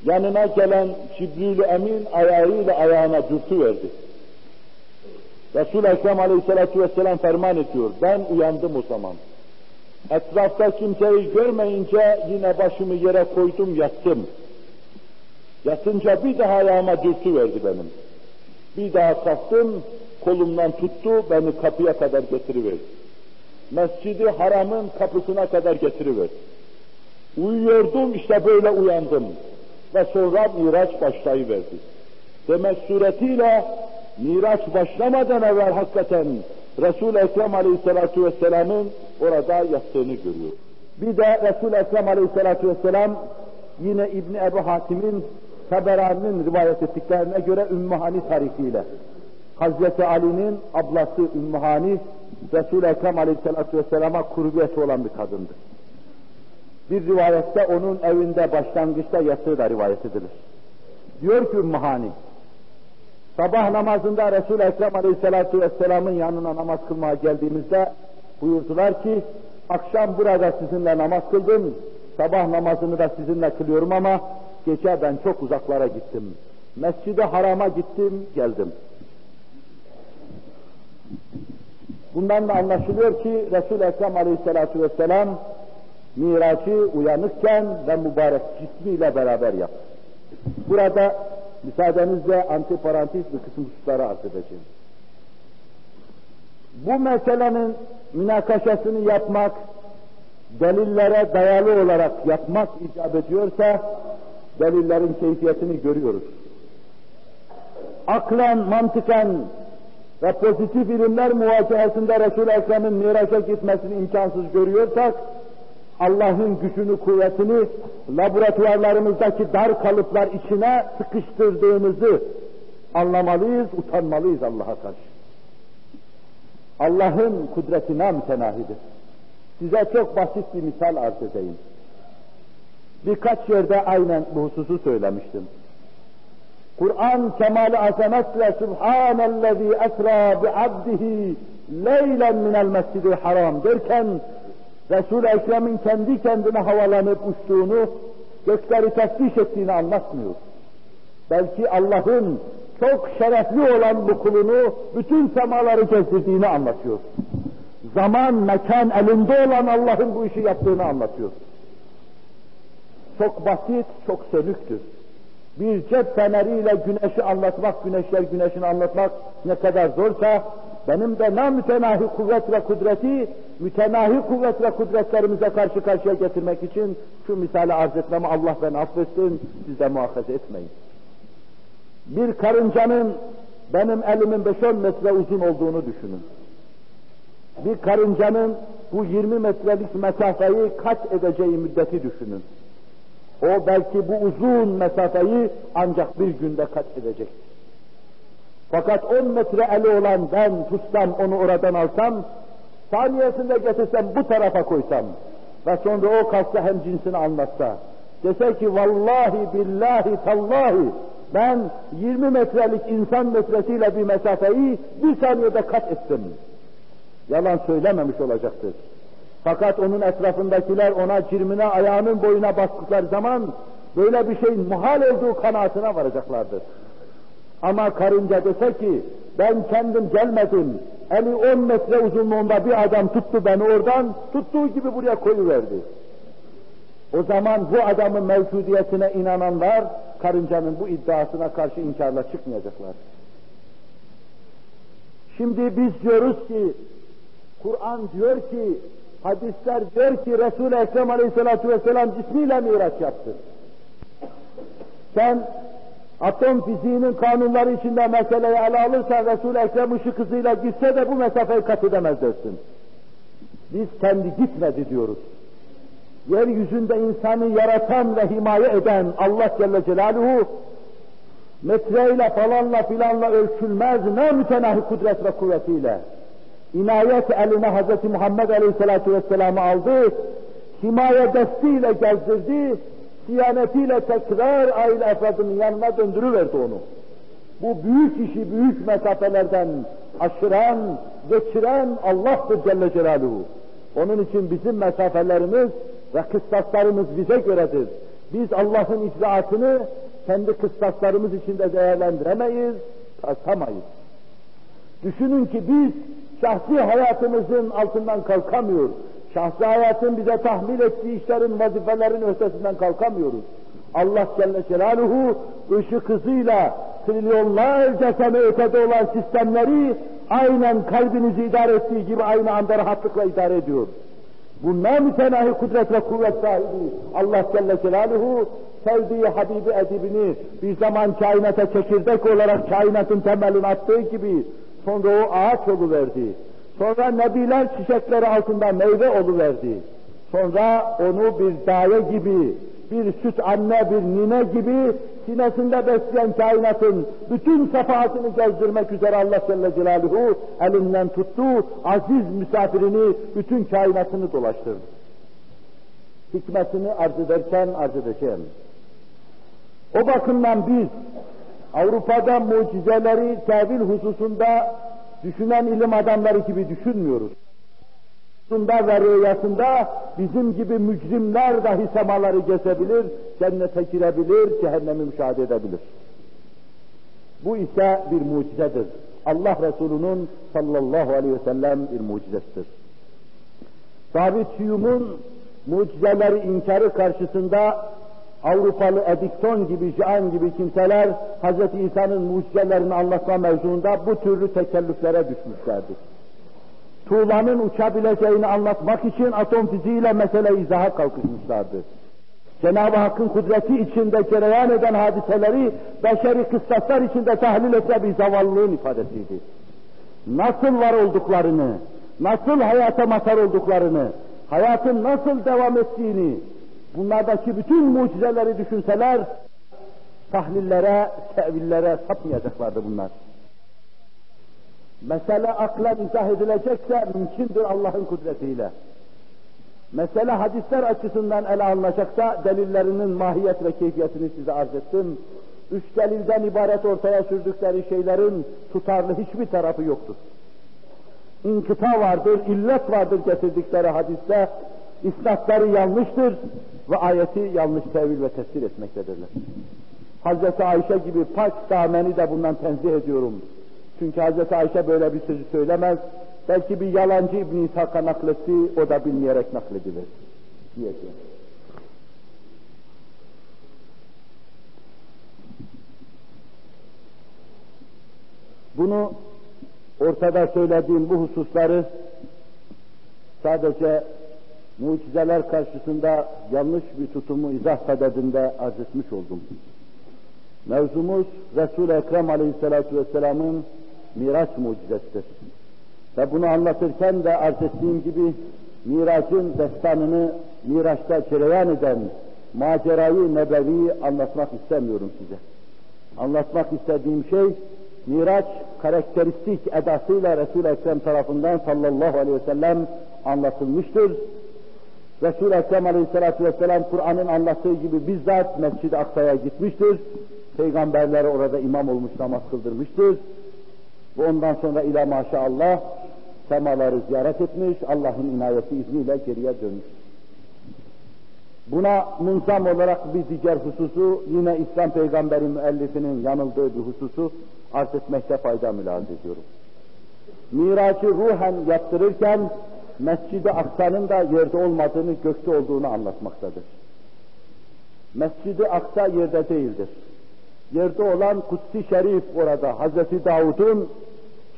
Yanına gelen Cibril-i Emin ayağıyla ayağına dürtüverdi. Resul-i Ekrem aleyhissalatu vesselam ferman ediyor. Ben uyandım o zaman. Etrafta kimseyi görmeyince yine başımı yere koydum yattım. Yatınca bir daha ayağıma dürtüverdi benim. Bir daha kalktım, kolumdan tuttu, beni kapıya kadar getiriverdi. Mescidi haramın kapısına kadar getiriverdi. Uyuyordum, işte böyle uyandım. Ve sonra Miraç başlayıverdi. Demek suretiyle Miraç başlamadan evvel hakikaten Resul-i Ekrem Aleyhisselatü Vesselam'ın orada yattığını görüyor. Bir de Resul-i Ekrem Aleyhisselatü Vesselam yine İbni Ebu Hatim'in Taberani'nin rivayet ettiklerine göre Ümmühani tarihiyle Hazreti Ali'nin ablası Ümmühani Resul-i Ekrem Aleyhisselatü Vesselam'a kurbiyeti olan bir kadındı. Bir rivayette onun evinde başlangıçta yattığı da rivayet edilir. Diyor ki Ümmühani, sabah namazında Resul-i Ekrem Aleyhisselatü Vesselam'ın yanına namaz kılmaya geldiğimizde buyurdular ki, akşam burada sizinle namaz kıldım, sabah namazını da sizinle kılıyorum ama gece ben çok uzaklara gittim. Mescid-i Haram'a gittim, geldim. Bundan da anlaşılıyor ki Resul-i Ekrem Aleyhisselatü Vesselam miracı uyanıkken ve mübarek cismiyle beraber yaptı. Burada müsaadenizle antiparantiz bir kısım hususları arz edeceğim. Bu meselenin münakaşasını yapmak, delillere dayalı olarak yapmak icap ediyorsa, delillerin keyfiyetini görüyoruz. Aklen, mantıken ve pozitif ilimler muvacihesinde Resul-i Ekrem'in miraca gitmesini imkansız görüyorsak, Allah'ın gücünü, kuvvetini laboratuvarlarımızdaki dar kalıplar içine sıkıştırdığımızı anlamalıyız, utanmalıyız Allah'a karşı. Allah'ın kudretine mütenahidir. Size çok basit bir misal arz edeyim. Birkaç yerde aynen bu hususu söylemiştim. Kur'an kemal azametle Subhanellezi esra bi abdihi leylen minel mescidil haram derken Resul-i Ekrem'in kendi kendine havalanıp uçtuğunu, gökleri tesbih ettiğini anlatmıyor. Belki Allah'ın çok şerefli olan bu kulunu bütün semaları gezdirdiğini anlatıyor. Zaman, mekan elinde olan Allah'ın bu işi yaptığını anlatıyor. Çok basit, çok sönüktür. Bir cep feneriyle güneşi anlatmak, güneşler güneşini anlatmak ne kadar zorsa, benim de namütenahi kuvvet ve kudreti, mütenahi kuvvet ve kudretlerimize karşı karşıya getirmek için şu misali arz etmemi Allah beni affetsin, siz de muhafaza etmeyin. Bir karıncanın benim elimin 5-10 metre uzun olduğunu düşünün. Bir karıncanın bu 20 metrelik mesafeyi kaç edeceği müddeti düşünün. O belki bu uzun mesafeyi ancak bir günde kat edecek. Fakat 10 metre eli olan ben tutsam onu oradan alsam, saniyesinde getirsem bu tarafa koysam ve sonra o kalksa hem cinsini anlatsa, dese ki vallahi billahi tallahi ben 20 metrelik insan metresiyle bir mesafeyi bir saniyede kat ettim. Yalan söylememiş olacaktır. Fakat onun etrafındakiler ona cirmine ayağının boyuna bastıkları zaman böyle bir şeyin muhal olduğu kanaatine varacaklardır. Ama karınca dese ki ben kendim gelmedim, eli 10 metre uzunluğunda bir adam tuttu beni oradan, tuttuğu gibi buraya koyuverdi. O zaman bu adamın mevcudiyetine inananlar, karıncanın bu iddiasına karşı inkarla çıkmayacaklar. Şimdi biz diyoruz ki, Kur'an diyor ki, hadisler diyor ki Resul-i Ekrem Aleyhisselatü Vesselam cismiyle miraç yaptı. Sen atom fiziğinin kanunları içinde meseleyi ele alırsan Resul-i Ekrem ışık hızıyla gitse de bu mesafeyi kat edemez dersin. Biz kendi gitmedi diyoruz. Yeryüzünde insanı yaratan ve himaye eden Allah Celle Celaluhu metreyle falanla filanla ölçülmez ne mütenahi kudret ve kuvvetiyle inayet eline Hz. Muhammed Aleyhisselatü Vesselam'ı aldı, himaye destiyle gezdirdi, siyanetiyle tekrar aile efradının yanına döndürüverdi onu. Bu büyük işi büyük mesafelerden aşıran, geçiren Allah'tır Celle Celaluhu. Onun için bizim mesafelerimiz ve kıstaslarımız bize göredir. Biz Allah'ın icraatını kendi kıstaslarımız içinde değerlendiremeyiz, tartamayız. Düşünün ki biz şahsi hayatımızın altından kalkamıyoruz. Şahsi hayatın bize tahmil ettiği işlerin, vazifelerin ötesinden kalkamıyoruz. Allah Celle Celaluhu ışık hızıyla trilyonlarca sene ötede olan sistemleri aynen kalbinizi idare ettiği gibi aynı anda rahatlıkla idare ediyor. Bunlar mütenahi kudret ve kuvvet sahibi Allah Celle Celaluhu sevdiği Habibi edibini bir zaman kainata çekirdek olarak kainatın temelini attığı gibi sonra o ağaç verdi. Sonra nebiler çiçekleri altında meyve oluverdi. Sonra onu bir daye gibi, bir süt anne, bir nine gibi sinesinde besleyen kainatın bütün sefahatini gezdirmek üzere Allah Celle Celaluhu elinden tuttu, aziz misafirini, bütün kainatını dolaştırdı. Hikmetini arz ederken arz edeceğim. O bakımdan biz Avrupa'da mucizeleri tevil hususunda düşünen ilim adamları gibi düşünmüyoruz. Bunda ve rüyasında bizim gibi mücrimler dahi semaları gezebilir, cennete girebilir, cehennemi müşahede edebilir. Bu ise bir mucizedir. Allah Resulü'nün sallallahu aleyhi ve sellem bir mucizesidir. Sabit Hüyum'un mucizeleri inkarı karşısında Avrupalı Edikton gibi, Jean gibi kimseler Hz. İsa'nın mucizelerini anlatma mevzuunda bu türlü tekellüflere düşmüşlerdir. Tuğlanın uçabileceğini anlatmak için atom fiziğiyle mesele izaha kalkışmışlardı. Cenab-ı Hakk'ın kudreti içinde cereyan eden hadiseleri beşeri kıstaslar içinde tahlil etse bir zavallılığın ifadesiydi. Nasıl var olduklarını, nasıl hayata mazhar olduklarını, hayatın nasıl devam ettiğini, bunlardaki bütün mucizeleri düşünseler, tahlillere, tevillere sapmayacaklardı bunlar. Mesele akla izah edilecekse mümkündür Allah'ın kudretiyle. Mesele hadisler açısından ele alınacaksa delillerinin mahiyet ve keyfiyetini size arz ettim. Üç delilden ibaret ortaya sürdükleri şeylerin tutarlı hiçbir tarafı yoktur. İnkıta vardır, illet vardır getirdikleri hadiste, isnatları yanlıştır ve ayeti yanlış tevil ve tefsir etmektedirler. Hazreti Ayşe gibi pak dameni de bundan tenzih ediyorum. Çünkü Hazreti Ayşe böyle bir sözü söylemez. Belki bir yalancı İbn-i İshak'a nakletti, o da bilmeyerek nakledilir. Diyeceğim. Bunu ortada söylediğim bu hususları sadece mucizeler karşısında yanlış bir tutumu izah sadedinde arz etmiş oldum. Mevzumuz Resul-i Ekrem Aleyhisselatü Vesselam'ın Miraç mucizesidir. Ve bunu anlatırken de arz ettiğim gibi Miraç'ın destanını Miraç'ta cereyan eden macerayı nebevi anlatmak istemiyorum size. Anlatmak istediğim şey Miraç karakteristik edasıyla Resul-i Ekrem tarafından sallallahu aleyhi ve sellem anlatılmıştır. Resul-i Ekrem aleyhissalatü vesselam Kur'an'ın anlattığı gibi bizzat Mescid-i Aksa'ya gitmiştir. Peygamberler orada imam olmuş namaz kıldırmıştır. Ve ondan sonra ila maşallah semaları ziyaret etmiş, Allah'ın inayeti izniyle geriye dönmüş. Buna munzam olarak bir diğer hususu, yine İslam peygamberi müellifinin yanıldığı bir hususu arz etmekte fayda mülaz ediyorum. Miracı ruhen yaptırırken Mescid-i Aksa'nın da yerde olmadığını, gökte olduğunu anlatmaktadır. Mescid-i Aksa yerde değildir. Yerde olan Kutsi Şerif orada, Hazreti Davud'un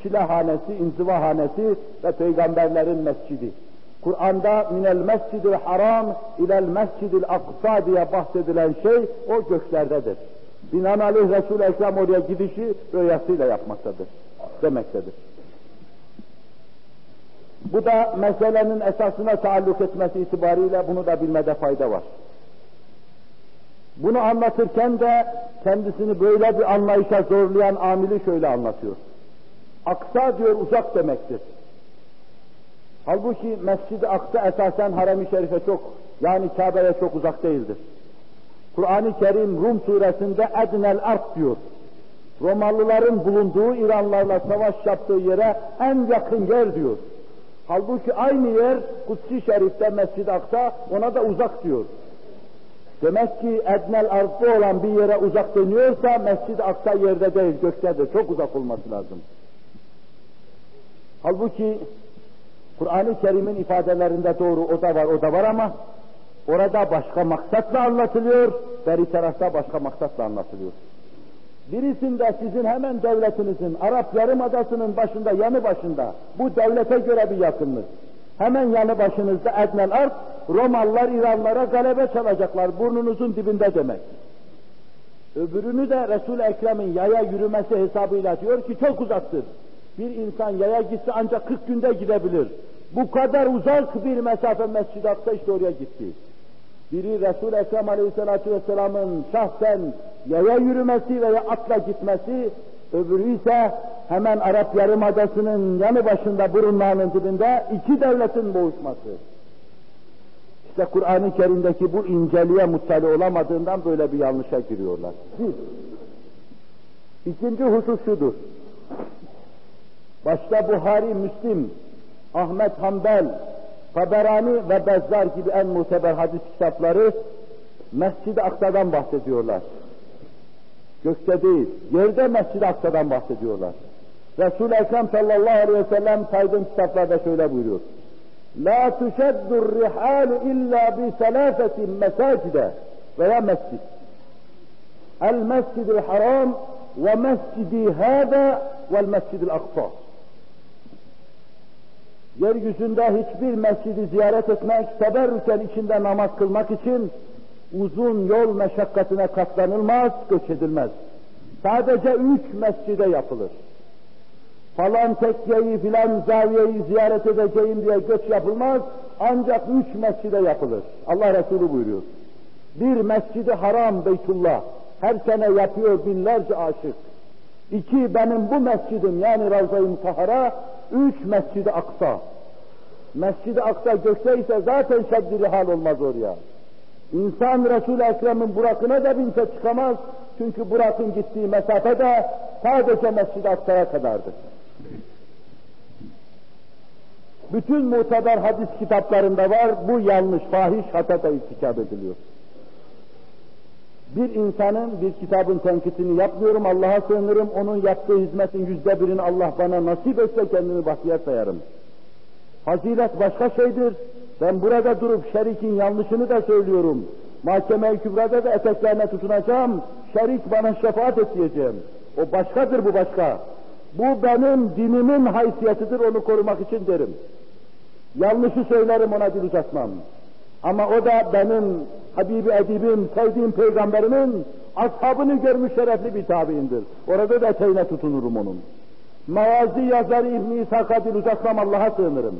çilehanesi, inzivahanesi ve peygamberlerin mescidi. Kur'an'da minel mescidil haram ilel mescidil aksa diye bahsedilen şey o göklerdedir. Binaenaleyh Resul-i Ekrem oraya gidişi rüyasıyla yapmaktadır, demektedir. Bu da meselenin esasına taalluk etmesi itibariyle bunu da bilmede fayda var. Bunu anlatırken de kendisini böyle bir anlayışa zorlayan amili şöyle anlatıyor. Aksa diyor uzak demektir. Halbuki Mescid-i Aksa esasen Harem-i Şerif'e çok, yani Kabe'ye çok uzak değildir. Kur'an-ı Kerim Rum suresinde Ednel Ark diyor. Romalıların bulunduğu İranlarla savaş yaptığı yere en yakın yer diyor. Halbuki aynı yer Kutsi Şerif'te Mescid-i Aksa ona da uzak diyor. Demek ki Ednel Ark'ta olan bir yere uzak deniyorsa Mescid-i Aksa yerde değil göktedir. Çok uzak olması lazım. Halbuki Kur'an-ı Kerim'in ifadelerinde doğru o da var o da var ama orada başka maksatla anlatılıyor, beri tarafta başka maksatla anlatılıyor. Birisinde sizin hemen devletinizin, Arap Yarımadası'nın başında, yanı başında, bu devlete göre bir yakınlık. Hemen yanı başınızda Ednel Arp, Romalılar İranlara galebe çalacaklar, burnunuzun dibinde demek. Öbürünü de Resul-i Ekrem'in yaya yürümesi hesabıyla diyor ki çok uzaktır. Bir insan yaya gitse ancak 40 günde gidebilir. Bu kadar uzak bir mesafe Mescid-i işte oraya gitti. Biri Resul-i Ekrem Aleyhisselatü Vesselam'ın şahsen yaya yürümesi veya atla gitmesi, öbürü ise hemen Arap Yarımadası'nın yanı başında burunlarının dibinde iki devletin boğuşması. İşte Kur'an-ı Kerim'deki bu inceliğe muttali olamadığından böyle bir yanlışa giriyorlar. Bir. İkinci husus şudur. Başta Buhari, Müslim, Ahmet Hanbel, Taberani ve Bezzar gibi en muteber hadis kitapları Mescid-i Aksa'dan bahsediyorlar. Gökte değil, yerde Mescid-i Aksa'dan bahsediyorlar. Resul-i Ekrem sallallahu aleyhi ve sellem saydığım kitaplarda şöyle buyuruyor. La tuşeddu rihalu illa bi selafetin mesacide veya mescid. El mescidil haram ve mescidi hâda vel mescidil aksa. Yeryüzünde hiçbir mescidi ziyaret etmek, teberrüken içinde namaz kılmak için uzun yol meşakkatine katlanılmaz, göç edilmez. Sadece üç mescide yapılır. Falan tekkeyi filan zaviyeyi ziyaret edeceğim diye göç yapılmaz, ancak üç mescide yapılır. Allah Resulü buyuruyor. Bir mescidi haram Beytullah, her sene yapıyor binlerce aşık. İki benim bu mescidim yani Ravza-i Mutahara, üç mescidi Aksa. Mescid-i Aksa gökte ise zaten şeddili hal olmaz oraya. İnsan Resul-i Ekrem'in Burak'ına da binse çıkamaz. Çünkü Burak'ın gittiği mesafe de sadece Mescid-i Aksa'ya kadardır. Bütün muteber hadis kitaplarında var, bu yanlış, fahiş, hata da irtikap ediliyor. Bir insanın bir kitabın tenkitini yapmıyorum, Allah'a sığınırım, onun yaptığı hizmetin yüzde birini Allah bana nasip etse kendimi bahtiyar sayarım. Fazilet başka şeydir. Ben burada durup şerikin yanlışını da söylüyorum. Mahkeme-i Kübra'da da eteklerine tutunacağım. Şerik bana şefaat et diyeceğim. O başkadır bu başka. Bu benim dinimin haysiyetidir onu korumak için derim. Yanlışı söylerim ona dil uzatmam. Ama o da benim Habibi Edibim, sevdiğim peygamberimin ashabını görmüş şerefli bir tabiindir. Orada da eteğine tutunurum onun. Mavazi yazarı İbn-i İshak'a dil uzatmam Allah'a sığınırım.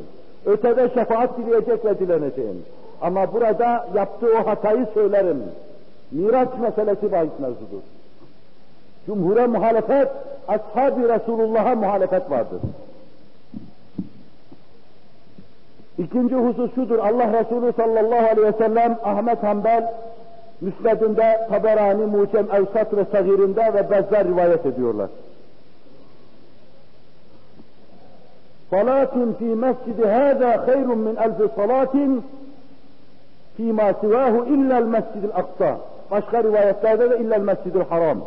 Ötede şefaat dileyecek ve dileneceğim. Ama burada yaptığı o hatayı söylerim. Miraç meselesi bahis mevzudur. Cumhur'a muhalefet, ashab-ı Resulullah'a muhalefet vardır. İkinci husus şudur, Allah Resulü sallallahu aleyhi ve sellem Ahmet Hanbel, Müsned'inde Taberani, Mucem, Evsat ve Sagir'inde ve Bezzar rivayet ediyorlar. Salatin fi mescidi hâzâ hayrun min elfi salatin fi fîmâ sivâhu illel mescidil aksa. Başka rivayetlerde de illel mescidil haram.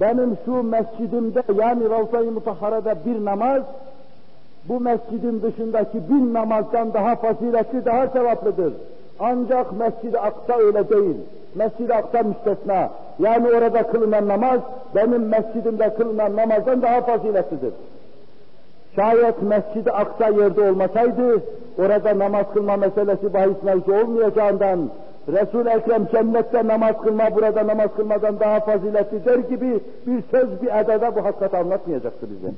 Benim şu mescidimde yani Ravza-i Mutahhara'da bir namaz bu mescidin dışındaki bin namazdan daha faziletli, daha sevaplıdır. Ancak Mescid-i Aksa öyle değil. Mescid-i Aksa müstesna. Yani orada kılınan namaz, benim mescidimde kılınan namazdan daha faziletlidir. Şayet Mescid-i Aksa yerde olmasaydı, orada namaz kılma meselesi bahis mevzu olmayacağından, Resul-i Ekrem cennette namaz kılma, burada namaz kılmadan daha faziletli der gibi bir söz, bir edada bu hakikati anlatmayacaktı bize.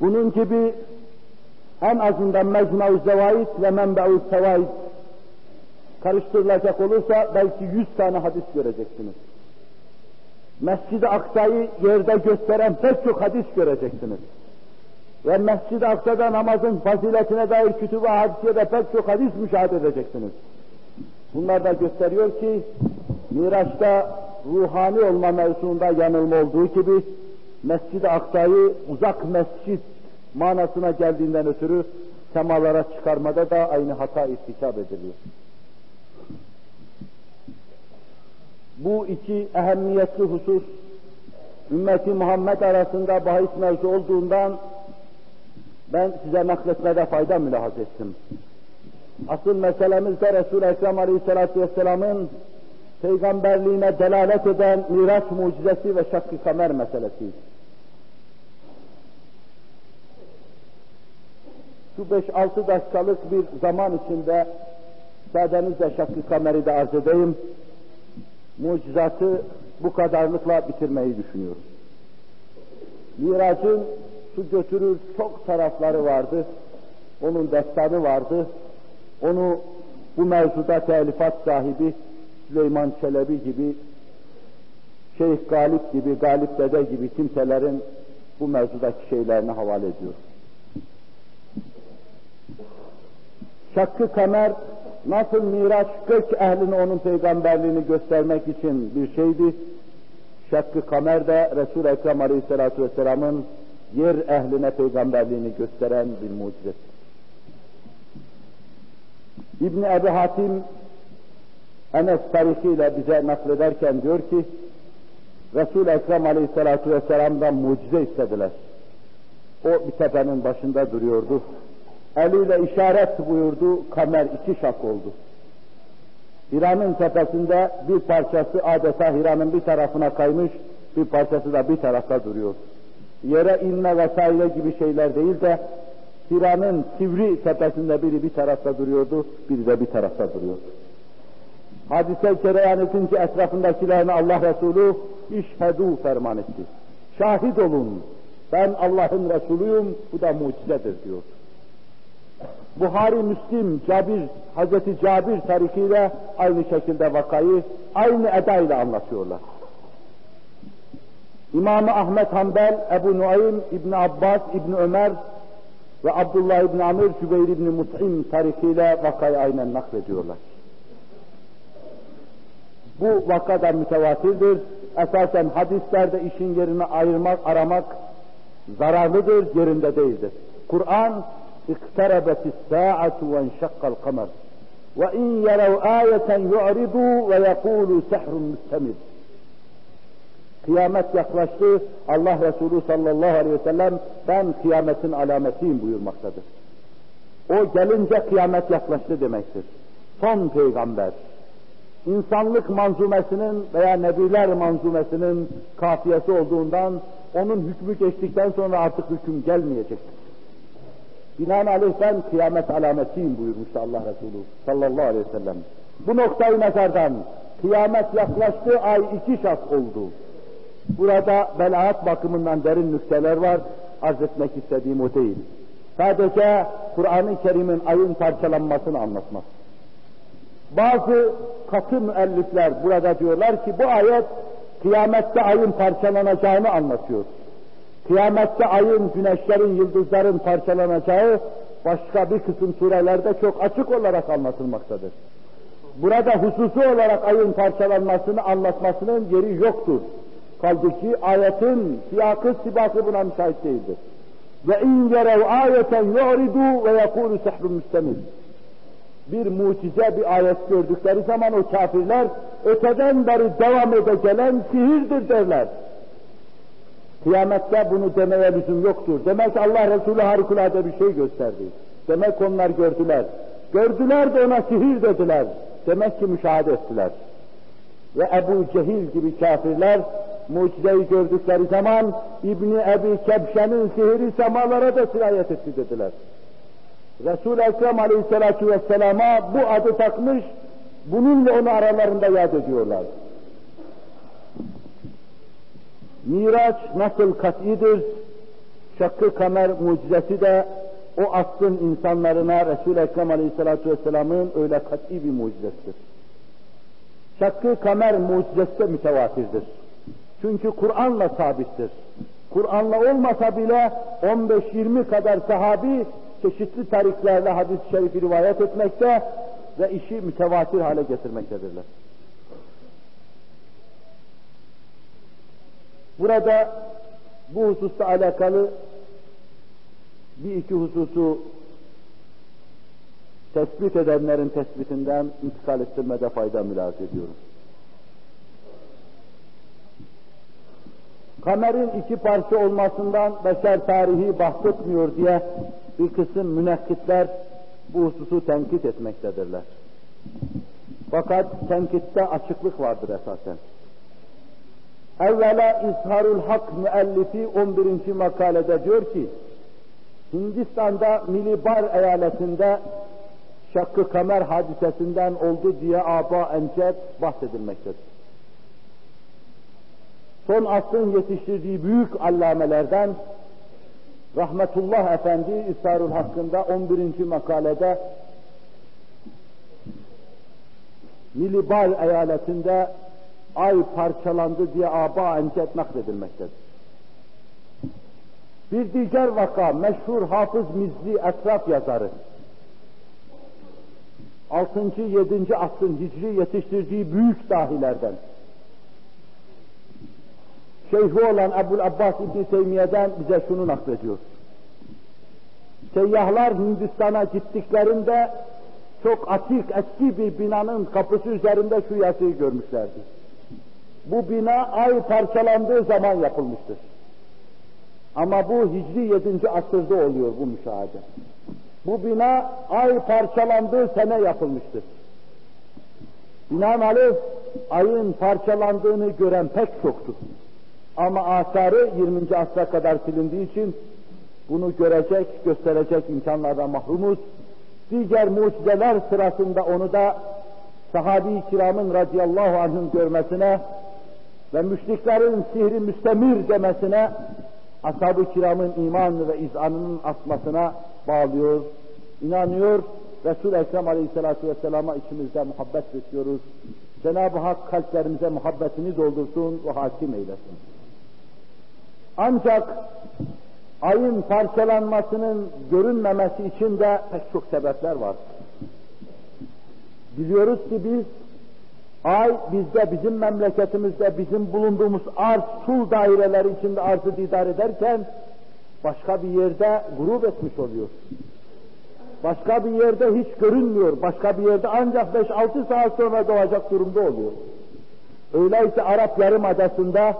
Bunun gibi en azından Mecmu Zevaid ve Menbe'u Sevaid karıştırılacak olursa belki yüz tane hadis göreceksiniz. Mescid-i Aksa'yı yerde gösteren pek çok hadis göreceksiniz. Ve Mescid-i Aksa'da namazın faziletine dair kütüb-i hadisiyede pek çok hadis müşahede edeceksiniz. Bunlar da gösteriyor ki Miraç'ta ruhani olma mevzuunda yanılma olduğu gibi Mescid-i Aksa'yı uzak mescid manasına geldiğinden ötürü semalara çıkarmada da aynı hata irtikap ediliyor. Bu iki ehemmiyetli husus ümmeti Muhammed arasında bahis mevzu olduğundan ben size nakletmede fayda mülahaz ettim. Asıl meselemiz de Resul-i Ekrem Aleyhisselatü Vesselam'ın peygamberliğine delalet eden Miraç mucizesi ve şak-ı kamer meselesi. Şu 5-6 dakikalık bir zaman içinde müsaadenizle şak-ı kameri de arz edeyim mucizatı bu kadarlıkla bitirmeyi düşünüyorum. Miracın su götürür çok tarafları vardı. Onun destanı vardı. Onu bu mevzuda telifat sahibi Süleyman Çelebi gibi, Şeyh Galip gibi, Galip Dede gibi kimselerin bu mevzudaki şeylerini havale ediyor. Şakkı Kamer nasıl Miraç gök ehline onun peygamberliğini göstermek için bir şeydi, Şakkı Kamer de Resul-i Ekrem Aleyhisselatü Vesselam'ın yer ehline peygamberliğini gösteren bir mucizedir. İbni Ebi Hatim Enes tarihiyle bize naklederken diyor ki Resul-i Ekrem Aleyhisselatü Vesselam'dan mucize istediler. O bir tepenin başında duruyordu. Eliyle işaret buyurdu, kamer iki şak oldu. Hiranın tepesinde bir parçası adeta Hiranın bir tarafına kaymış, bir parçası da bir tarafta duruyor. Yere inme vesaire gibi şeyler değil de Hiranın sivri tepesinde biri bir tarafta duruyordu, biri de bir tarafta duruyordu. Hadise cereyan edince etrafındakilerine Allah Resulü işhedû ferman etti. Şahit olun, ben Allah'ın Resulüyüm, bu da mucizedir diyor. Buhari, Müslim, Cabir, Hazreti Cabir tarihiyle aynı şekilde vakayı aynı edayla anlatıyorlar. imam Ahmet Hanbel, Ebu Nuaym, İbn Abbas, İbn Ömer ve Abdullah İbn Amir, Cübeyr İbn Mut'im tarihiyle vakayı aynen naklediyorlar. Bu vaka mütevatirdir. Esasen hadislerde işin yerini ayırmak, aramak zararlıdır, yerinde değildir. Kur'an اقتربت الساعة وانشق القمر وإن يروا آية يعرضوا ويقولوا سحر مستمر Kıyamet yaklaştı. Allah Resulü sallallahu aleyhi ve sellem ben kıyametin alametiyim buyurmaktadır. O gelince kıyamet yaklaştı demektir. Son peygamber. İnsanlık manzumesinin veya nebiler manzumesinin kafiyesi olduğundan onun hükmü geçtikten sonra artık hüküm gelmeyecektir. Binaenaleyh ben kıyamet alametiyim buyurmuştu Allah Resulü sallallahu aleyhi ve sellem. Bu noktayı nazardan kıyamet yaklaştı, ay iki şak oldu. Burada belaat bakımından derin nükteler var, arz etmek istediğim o değil. Sadece Kur'an-ı Kerim'in ayın parçalanmasını anlatmak. Bazı katı müellifler burada diyorlar ki bu ayet kıyamette ayın parçalanacağını anlatıyor. Kıyamette ayın, güneşlerin, yıldızların parçalanacağı başka bir kısım surelerde çok açık olarak anlatılmaktadır. Burada hususi olarak ayın parçalanmasını anlatmasının yeri yoktur. Kaldı ki ayetin siyakı sibakı buna müsait değildir. Ve in yerev ayeten yu'ridu ve yekulu sehrun müstemil. Bir mucize, bir ayet gördükleri zaman o kafirler öteden beri devam ede gelen sihirdir derler. Kıyamette bunu demeye lüzum yoktur. Demek Allah Resulü harikulade bir şey gösterdi. Demek onlar gördüler. Gördüler de ona sihir dediler. Demek ki müşahede ettiler. Ve Ebu Cehil gibi kafirler mucizeyi gördükleri zaman İbni Ebi Kebşe'nin sihiri semalara da sirayet etti dediler. Resul-i Ekrem Aleyhisselatü Vesselam'a bu adı takmış, bununla onu aralarında yad ediyorlar. Miraç nasıl kat'idir, şakkı kamer mucizesi de o asrın insanlarına Resul-i Ekrem Aleyhisselatü Vesselam'ın öyle kat'i bir mucizesidir. Şakkı kamer mucizesi de mütevatirdir. Çünkü Kur'an'la sabittir. Kur'an'la olmasa bile 15-20 kadar sahabi çeşitli tariklerle hadis-i şerifi rivayet etmekte ve işi mütevatir hale getirmektedirler. Burada bu hususta alakalı bir iki hususu tespit edenlerin tespitinden intikal ettirmede fayda mülaz ediyorum. Kamerin iki parça olmasından beşer tarihi bahsetmiyor diye bir kısım münekkitler bu hususu tenkit etmektedirler. Fakat tenkitte açıklık vardır esasen. Evvela İzharul Hak müellifi 11. makalede diyor ki, Hindistan'da Milibar eyaletinde Şakkı Kamer hadisesinden oldu diye aba encet bahsedilmektedir. son asrın yetiştirdiği büyük allamelerden Rahmetullah Efendi İsarul hakkında 11. makalede Milibar eyaletinde ay parçalandı diye aba encet nakledilmektedir. Bir diğer vaka meşhur Hafız Mizli etraf yazarı 6. 7. asrın hicri yetiştirdiği büyük dahilerden şeyhi olan Ebul Abbas İbni Teymiye'den bize şunu naklediyor. Seyyahlar Hindistan'a gittiklerinde çok atik eski bir binanın kapısı üzerinde şu yazıyı görmüşlerdi. Bu bina ay parçalandığı zaman yapılmıştır. Ama bu Hicri 7. asırda oluyor bu müşahede. Bu bina ay parçalandığı sene yapılmıştır. Binaenaleyh ayın parçalandığını gören pek çoktur. Ama asarı 20. asra kadar silindiği için bunu görecek, gösterecek imkanlardan mahrumuz. Diğer mucizeler sırasında onu da sahabi-i kiramın radıyallahu anh'ın görmesine ve müşriklerin sihri müstemir demesine ashab-ı kiramın iman ve izanının artmasına bağlıyor, inanıyor. Resul-i Ekrem Aleyhisselatü Vesselam'a içimizde muhabbet besliyoruz. Cenab-ı Hak kalplerimize muhabbetini doldursun ve hakim eylesin. Ancak ayın parçalanmasının görünmemesi için de pek çok sebepler var. Biliyoruz ki biz ay bizde, bizim memleketimizde, bizim bulunduğumuz arz, sul daireleri içinde arzı didar ederken başka bir yerde grup etmiş oluyor. Başka bir yerde hiç görünmüyor. Başka bir yerde ancak 5-6 saat sonra doğacak durumda oluyor. Öyleyse Arap Yarımadası'nda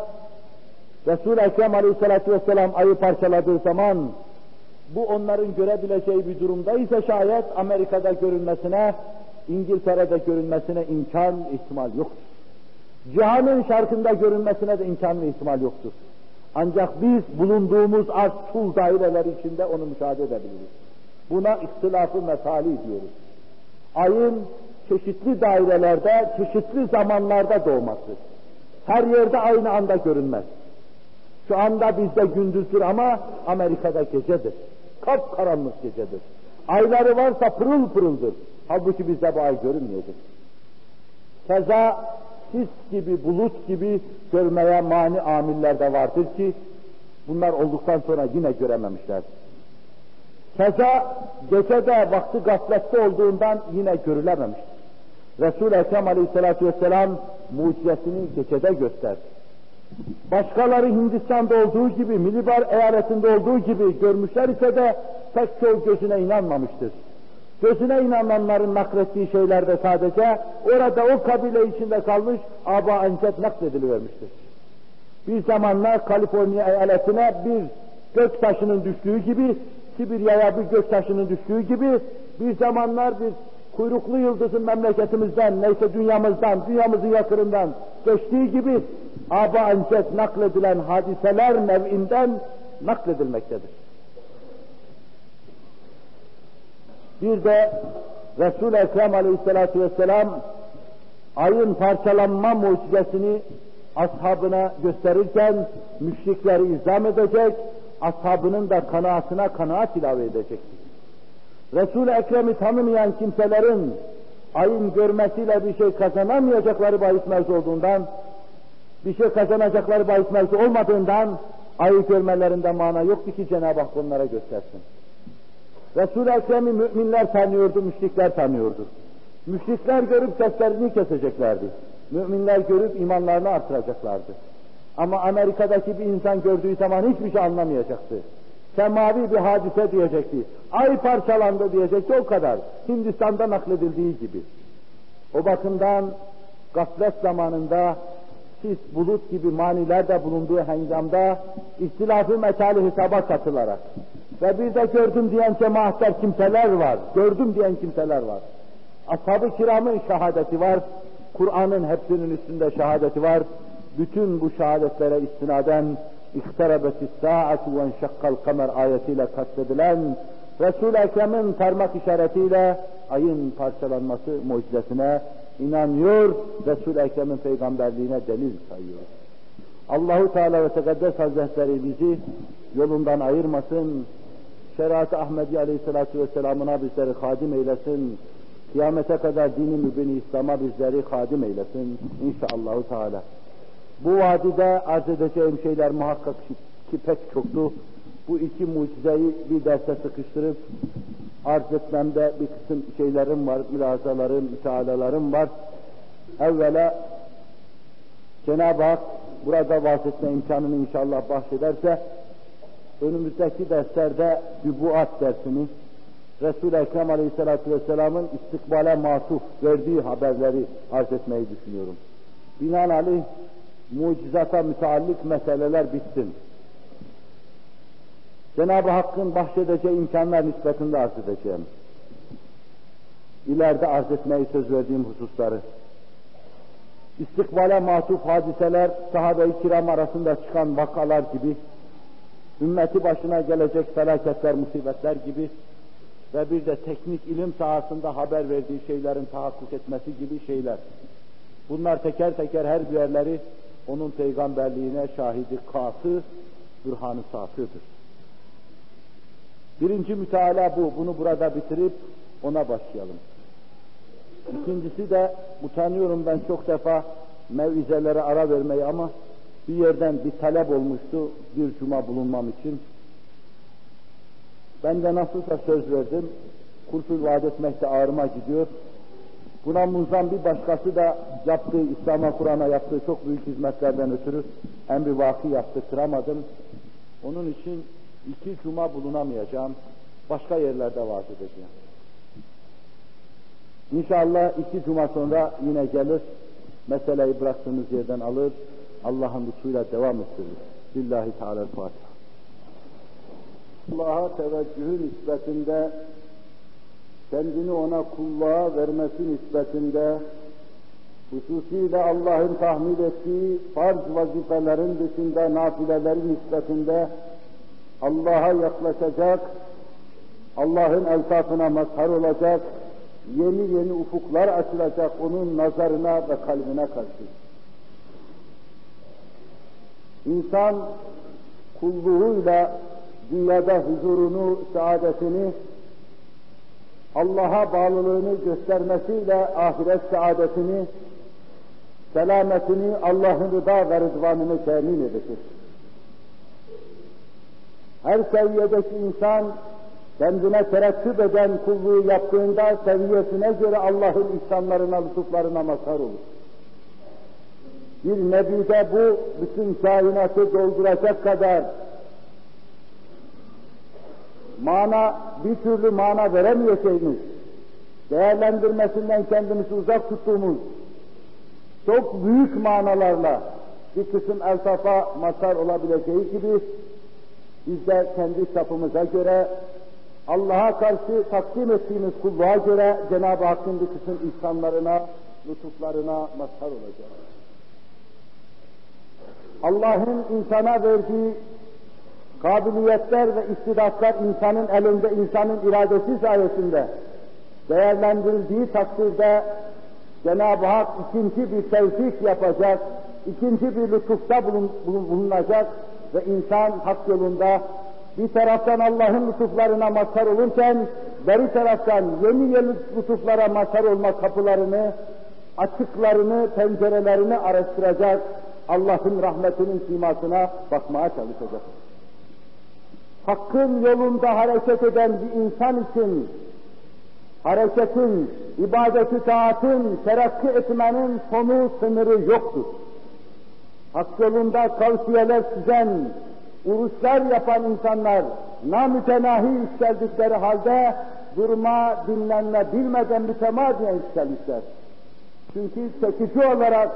Resul-i Ekrem Aleyhisselatü Vesselam ayı parçaladığı zaman bu onların görebileceği bir durumdaysa şayet Amerika'da görünmesine, İngiltere'de görünmesine imkan, ihtimal yoktur. Cihanın şarkında görünmesine de imkan ve ihtimal yoktur. Ancak biz bulunduğumuz arz sul daireler içinde onu müşahede edebiliriz. Buna ihtilafı metali diyoruz. Ayın çeşitli dairelerde, çeşitli zamanlarda doğması. Her yerde aynı anda görünmez. Şu anda bizde gündüzdür ama Amerika'da gecedir. Kap karanlık gecedir. Ayları varsa pırıl pırıldır. Halbuki bizde bu ay görünmeyecek. Keza sis gibi, bulut gibi görmeye mani amiller de vardır ki bunlar olduktan sonra yine görememişler. Keza gece de vakti gaflette olduğundan yine görülememiştir. Resul-i Ekrem Aleyhisselatü Vesselam mucizesini gecede gösterdi. Başkaları Hindistan'da olduğu gibi, Milibar eyaletinde olduğu gibi görmüşler ise de pek çoğu gözüne inanmamıştır. Gözüne inananların naklettiği şeylerde sadece orada o kabile içinde kalmış aba ancet nakledilivermiştir. Bir zamanlar Kaliforniya eyaletine bir gök taşının düştüğü gibi, Sibirya'ya bir gök taşının düştüğü gibi bir zamanlar bir kuyruklu yıldızın memleketimizden, neyse dünyamızdan, dünyamızın yakınından geçtiği gibi aba ancet nakledilen hadiseler nev'inden nakledilmektedir. Bir de Resul-i Ekrem Aleyhisselatü Vesselam ayın parçalanma mucizesini ashabına gösterirken müşrikleri izam edecek, ashabının da kanaatına kanaat ilave edecektir. Resul-i Ekrem'i tanımayan kimselerin ayın görmesiyle bir şey kazanamayacakları bahis mevzu olduğundan, bir şey kazanacakları bahis mevzu olmadığından ayı görmelerinde mana yoktu ki Cenab-ı Hak onlara göstersin. Resul-i Ekrem'i müminler tanıyordu, müşrikler tanıyordu. Müşrikler görüp seslerini keseceklerdi. Müminler görüp imanlarını artıracaklardı. Ama Amerika'daki bir insan gördüğü zaman hiçbir şey anlamayacaktı. Semavi bir hadise diyecekti. Ay parçalandı diyecekti o kadar. Hindistan'da nakledildiği gibi. O bakımdan gaflet zamanında sis, bulut gibi manilerde bulunduğu hengamda ihtilafı metali hesaba katılarak ve bir de gördüm diyen cemaatler kimseler var, gördüm diyen kimseler var. Ashab-ı kiramın şehadeti var, Kur'an'ın hepsinin üstünde şehadeti var. Bütün bu şehadetlere istinaden İktarabeti sa'atu ve enşakkal kamer ayetiyle kastedilen Resul-i Ekrem'in parmak işaretiyle ayın parçalanması mucizesine inanıyor, Resul-i Ekrem'in peygamberliğine delil sayıyor. Allahu Teala ve Tekaddes Hazretleri bizi yolundan ayırmasın, şeriat-ı Ahmedi Aleyhisselatü Vesselam'ına bizleri hadim eylesin, kıyamete kadar dini mübini İslam'a bizleri hadim eylesin. İnşallahü teala. Bu vadide arz edeceğim şeyler muhakkak ki pek çoktu. Bu iki mucizeyi bir derse sıkıştırıp arz etmemde bir kısım şeylerim var, mülazalarım, mütealalarım var. Evvela Cenab-ı Hak burada vaaz etme imkanını inşallah bahşederse önümüzdeki derslerde Bübuat dersini Resul-i Ekrem Aleyhisselatü Vesselam'ın istikbale matuf verdiği haberleri arz etmeyi düşünüyorum. Binaenaleyh mucizata müteallik meseleler bitsin. Cenab-ı Hakk'ın bahşedeceği imkanlar nispetinde arz edeceğim. İleride arz etmeyi söz verdiğim hususları. İstikbale matuf hadiseler, sahabe-i kiram arasında çıkan vakalar gibi, ümmeti başına gelecek felaketler, musibetler gibi ve bir de teknik ilim sahasında haber verdiği şeylerin tahakkuk etmesi gibi şeyler. Bunlar teker teker her birerleri onun peygamberliğine şahidi katı, bürhanı satıdır. Birinci müteala bu. Bunu burada bitirip ona başlayalım. İkincisi de utanıyorum ben çok defa mevizelere ara vermeyi ama bir yerden bir talep olmuştu bir cuma bulunmam için. Ben de nasılsa söz verdim. Kursul vaat etmekte ağrıma gidiyor. Buna muzan bir başkası da yaptığı, İslam'a Kur'an'a yaptığı çok büyük hizmetlerden ötürü emri vaki yaptıramadım. Onun için iki cuma bulunamayacağım. Başka yerlerde vaaz edeceğim. İnşallah iki cuma sonra yine gelir, meseleyi bıraktığımız yerden alır, Allah'ın lütfuyla devam ettirir. Billahi Teala-Fatiha. Allah'a teveccühü nispetinde, kendini ona kulluğa vermesi nispetinde, hususiyle Allah'ın tahmil ettiği farz vazifelerin dışında nafilelerin nispetinde Allah'a yaklaşacak, Allah'ın eltafına mazhar olacak, yeni yeni ufuklar açılacak onun nazarına ve kalbine karşı. İnsan kulluğuyla dünyada huzurunu, saadetini, Allah'a bağlılığını göstermesiyle ahiret saadetini, selametini, Allah'ın rıda ve rızvanını temin edecek. Her seviyedeki insan kendine terettüp eden kulluğu yaptığında seviyesine göre Allah'ın ihsanlarına, lütuflarına mazhar olur. Bir nebide bu bütün kainatı dolduracak kadar mana, bir türlü mana veremeyeceğimiz, değerlendirmesinden kendimizi uzak tuttuğumuz çok büyük manalarla bir kısım eltafa mazhar olabileceği gibi biz de kendi çapımıza göre Allah'a karşı takdim ettiğimiz kulluğa göre Cenab-ı Hakk'ın bir kısım ihsanlarına, lütuflarına mazhar olacağız. Allah'ın insana verdiği kabiliyetler ve istidatlar insanın elinde, insanın iradesi sayesinde değerlendirildiği takdirde Cenab-ı Hak ikinci bir tevfik yapacak, ikinci bir lütufta bulunacak ve insan hak yolunda bir taraftan Allah'ın lütuflarına mazhar olurken, beri taraftan yeni yeni lütuflara mazhar olma kapılarını, açıklarını, pencerelerini araştıracak, Allah'ın rahmetinin simasına bakmaya çalışacak. Hakkın yolunda hareket eden bir insan için hareketin, ibadeti taatın, terakki etmenin sonu sınırı yoktur. Hak yolunda tavsiyeler çizen, uruslar yapan insanlar namütenahi yükseldikleri halde durma, dinlenme bilmeden mütemadiyen yükselmişler. Çünkü çekici olarak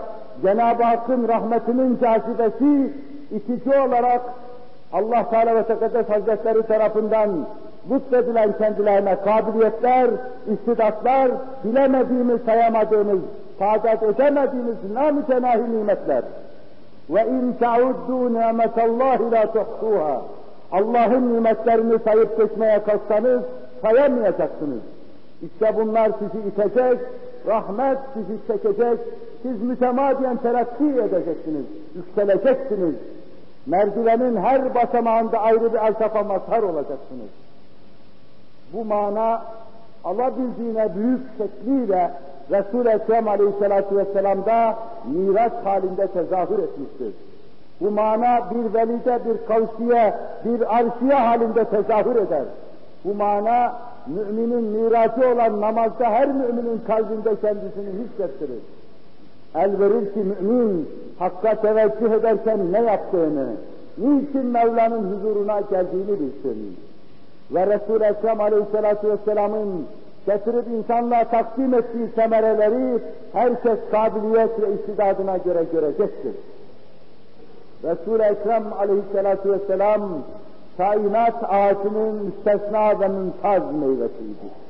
Cenab-ı Hakk'ın rahmetinin cazibesi, itici olarak Allah Teala ve Tekaddes Hazretleri tarafından lütfedilen kendilerine kabiliyetler, istidatlar, bilemediğimiz, sayamadığımız, tadat edemediğimiz namütenahi nimetler. Ve in ta'uddu ni'metallahi la tuhsuha. Allah'ın nimetlerini sayıp geçmeye kalksanız sayamayacaksınız. İşte bunlar sizi itecek, rahmet sizi çekecek, Siz mütemadiyen terakki edeceksiniz, yükseleceksiniz. Merdivenin her basamağında ayrı bir alsafa mazhar olacaksınız. Bu mana alabildiğine büyük şekliyle Resul-i Ekrem Aleyhisselatü Vesselam'da miras halinde tezahür etmiştir. Bu mana bir velide, bir kavsiye, bir arşiye halinde tezahür eder. Bu mana müminin mirası olan namazda her müminin kalbinde kendisini hissettirir. El verir ki mümin hakka teveccüh ederken ne yaptığını, niçin Mevla'nın huzuruna geldiğini bilsin. Ve Resul-i Ekrem Aleyhisselatü Vesselam'ın getirip insanlığa takdim ettiği semereleri herkes kabiliyet ve istidadına göre görecektir. Resul-i Ekrem aleyhissalatu vesselam kainat ağacının müstesna ve mümtaz meyvesiydi.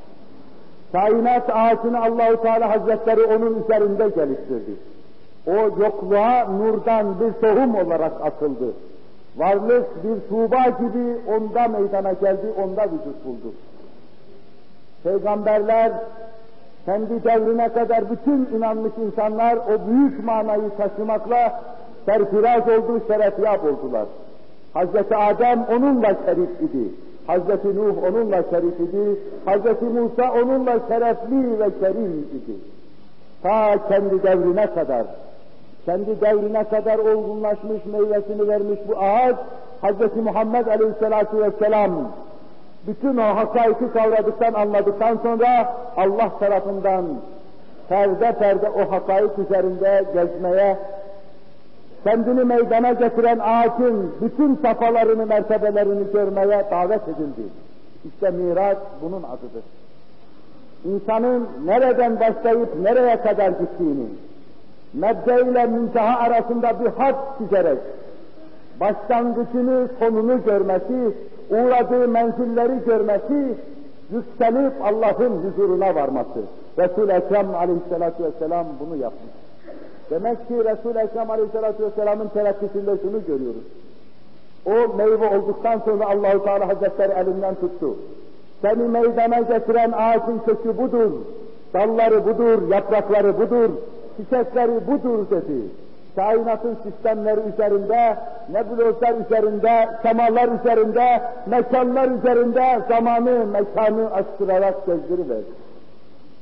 Kainat ağacını Allahu Teala Hazretleri onun üzerinde geliştirdi. O yokluğa nurdan bir tohum olarak atıldı. Varlık bir tuğba gibi onda meydana geldi, onda vücut buldu. Peygamberler kendi devrine kadar bütün inanmış insanlar o büyük manayı taşımakla serfiraz oldu, şerefyap oldular. Hazreti Adem onunla şerif idi. Hazreti Nuh onunla şerif idi. Hazreti Musa onunla şerefli ve kerim idi. Ta kendi devrine kadar, kendi devrine kadar olgunlaşmış, meyvesini vermiş bu ağaç, Hazreti Muhammed Aleyhisselatü Vesselam bütün o hakaiki kavradıktan, anladıktan sonra Allah tarafından perde perde o hakaik üzerinde gezmeye, kendini meydana getiren ağacın bütün safhalarını, mertebelerini görmeye davet edildi. İşte Miraç bunun adıdır. İnsanın nereden başlayıp nereye kadar gittiğini, mebde ile münteha arasında bir hat çizerek, başlangıcını, sonunu görmesi, uğradığı menzilleri görmesi, yükselip Allah'ın huzuruna varması. Resul-i Ekrem aleyhissalatü vesselam bunu yapmış. Demek ki Resul-i Ekrem aleyhissalatü vesselamın terakkisinde şunu görüyoruz. O meyve olduktan sonra Allahu Teala Hazretleri elinden tuttu. Seni meydana getiren ağacın kökü budur, dalları budur, yaprakları budur, çiçekleri budur dedi kainatın sistemleri üzerinde, nebulozlar üzerinde, semalar üzerinde, mekanlar üzerinde zamanı, mekanı açtırarak gezdiriverdi.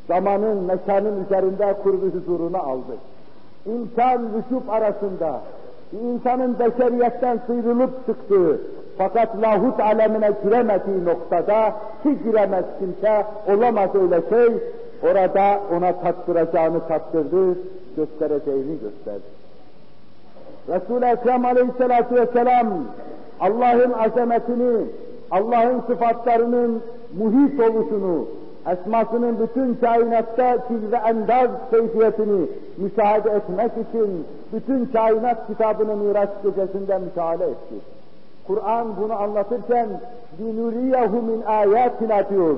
Zamanın, mekanın üzerinde kurdu huzuruna aldı. İnsan vücut arasında, insanın beşeriyetten sıyrılıp çıktığı, fakat lahut alemine giremediği noktada ki giremez kimse, olamaz öyle şey, orada ona tattıracağını tattırdı, göstereceğini gösterdi. Resul-i Ekrem aleyhissalatu vesselam Allah'ın azametini, Allah'ın sıfatlarının muhit oluşunu, esmasının bütün kainatta çiz ve endaz keyfiyetini müşahede etmek için bütün kainat kitabını Miraç gecesinde müşahede etti. Kur'an bunu anlatırken لِنُرِيَهُ مِنْ آيَاتِنَا diyor.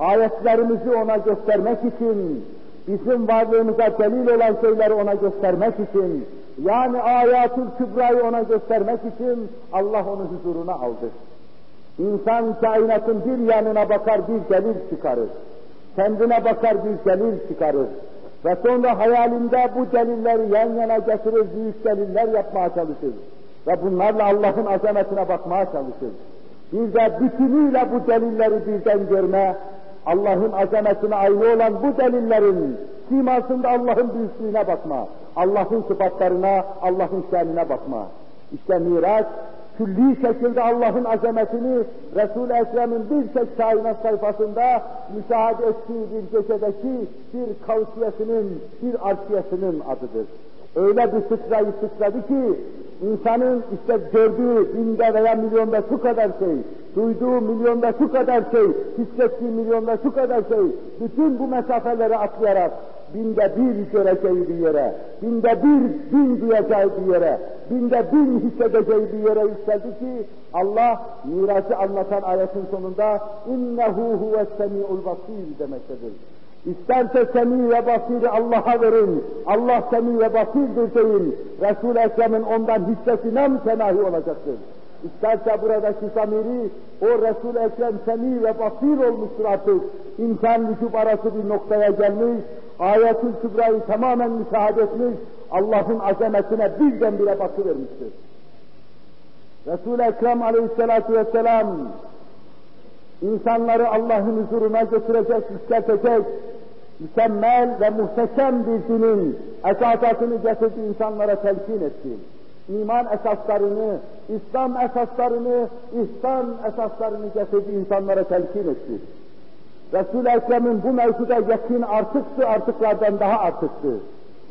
Ayetlerimizi ona göstermek için, bizim varlığımıza delil olan şeyleri ona göstermek için, yani ayatül kübrayı ona göstermek için Allah onu huzuruna aldı. İnsan kainatın bir yanına bakar bir delil çıkarır. Kendine bakar bir delil çıkarır. Ve sonra hayalinde bu delilleri yan yana getirir, büyük deliller yapmaya çalışır. Ve bunlarla Allah'ın azametine bakmaya çalışır. Bir de bütünüyle bu delilleri birden görme, Allah'ın azametine aynı olan bu delillerin simasında Allah'ın büyüklüğüne bakma, Allah'ın sıfatlarına, Allah'ın şenine bakma. İşte Miraç, külli şekilde Allah'ın azametini Resul-i Ekrem'in bir tek kainat sayfasında müşahede ettiği bir gecedeki bir kavsiyesinin, bir arşiyesinin adıdır. Öyle bir sıçrayı sıçradı ki insanın işte gördüğü binde veya milyonda şu kadar şey, duyduğu milyonda şu kadar şey, hissettiği milyonda şu kadar şey, bütün bu mesafeleri atlayarak binde bir göreceği bir yere, binde bir bin duyacağı bir yere, binde bin hissedeceği bir yere yükseldi ki Allah mirası anlatan ayetin sonunda innehu huves semi'ul basir demektedir. İsterse semi ve basiri Allah'a verin, Allah semi ve basirdir deyin, Resul-i Ekrem'in ondan hissesine mütenahi olacaktır. İsterse buradaki zamiri, o Resul-i Ekrem semi ve basir olmuştur artık. İmkan vücub arası bir noktaya gelmiş, ayetül kübrayı tamamen müşahede etmiş, Allah'ın azametine birdenbire bakıvermiştir. Resul-i Ekrem aleyhissalatu vesselam insanları Allah'ın huzuruna götürecek, yükseltecek, mükemmel ve muhteşem bir dinin esasatını getirdi insanlara telkin etti. İman esaslarını, İslam esaslarını, ihsan esaslarını getirdi insanlara telkin etti. Resul-i Ekrem'in bu mevzuda yakın artıktı, artıklardan daha artıktı.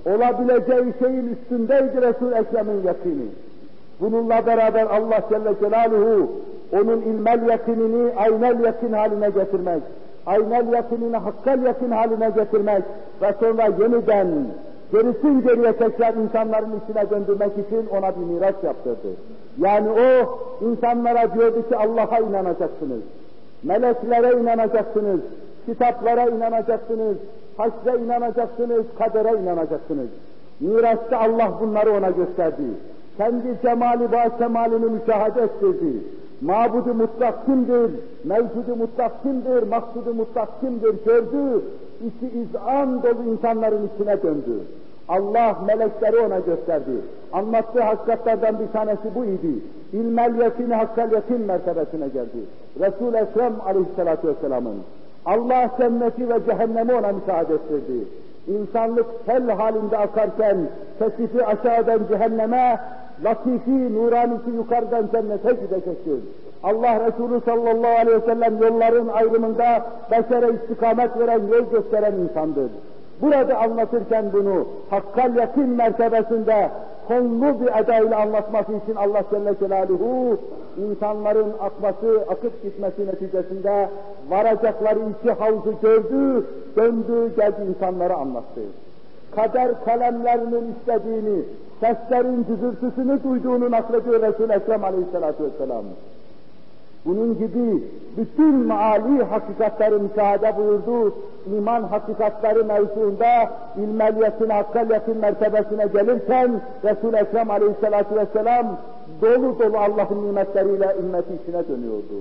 Olabileceği şeyin üstündeydi Resul-i Ekrem'in yakini. Bununla beraber Allah Celle Celaluhu onun ilmel yakinini aynel yakin haline getirmek, aynel yakinini hakkal yakin haline getirmek ve sonra yeniden gerisin geriye tekrar insanların içine döndürmek için ona bir miras yaptırdı. Yani o insanlara diyordu ki Allah'a inanacaksınız, meleklere inanacaksınız, kitaplara inanacaksınız, haşre inanacaksınız, kadere inanacaksınız. Mirasta Allah bunları ona gösterdi. Kendi cemali ve kemalini müşahede ettirdi. Mabudu mutlak kimdir? Mevcudu mutlak kimdir? Maksudu mutlak kimdir? Gördü. İçi izan dolu insanların içine döndü. Allah melekleri ona gösterdi. Anlattığı hakikatlerden bir tanesi bu idi. İlmel yakini hakkal yakin mertebesine geldi. Resul-i Ekrem aleyhissalatü vesselamın. Allah cenneti ve cehennemi ona müşahede ettirdi. İnsanlık sel halinde akarken kesifi aşağıdan cehenneme, latifi, nuranisi yukarıdan cennete gidecektir. Allah Resulü sallallahu aleyhi ve sellem yolların ayrımında beşere istikamet veren, yol gösteren insandır. Burada anlatırken bunu hakkal yakin mertebesinde konulu bir edayla anlatması için Allah Celle Celaluhu insanların akması, akıp gitmesi neticesinde varacakları iki havuzu gördü, döndü, geldi insanlara anlattı. Kader kalemlerinin istediğini, seslerin cızırtısını duyduğunu naklediyor Resul-i Ekrem Aleyhisselatü Vesselam. Bunun gibi bütün maali hakikatleri müşahede buyurdu, iman hakikatleri mevzuunda ilmeliyetin, hakkaliyetin mertebesine gelirken Resul-i Ekrem aleyhissalatu vesselam dolu dolu Allah'ın nimetleriyle ümmeti içine dönüyordu.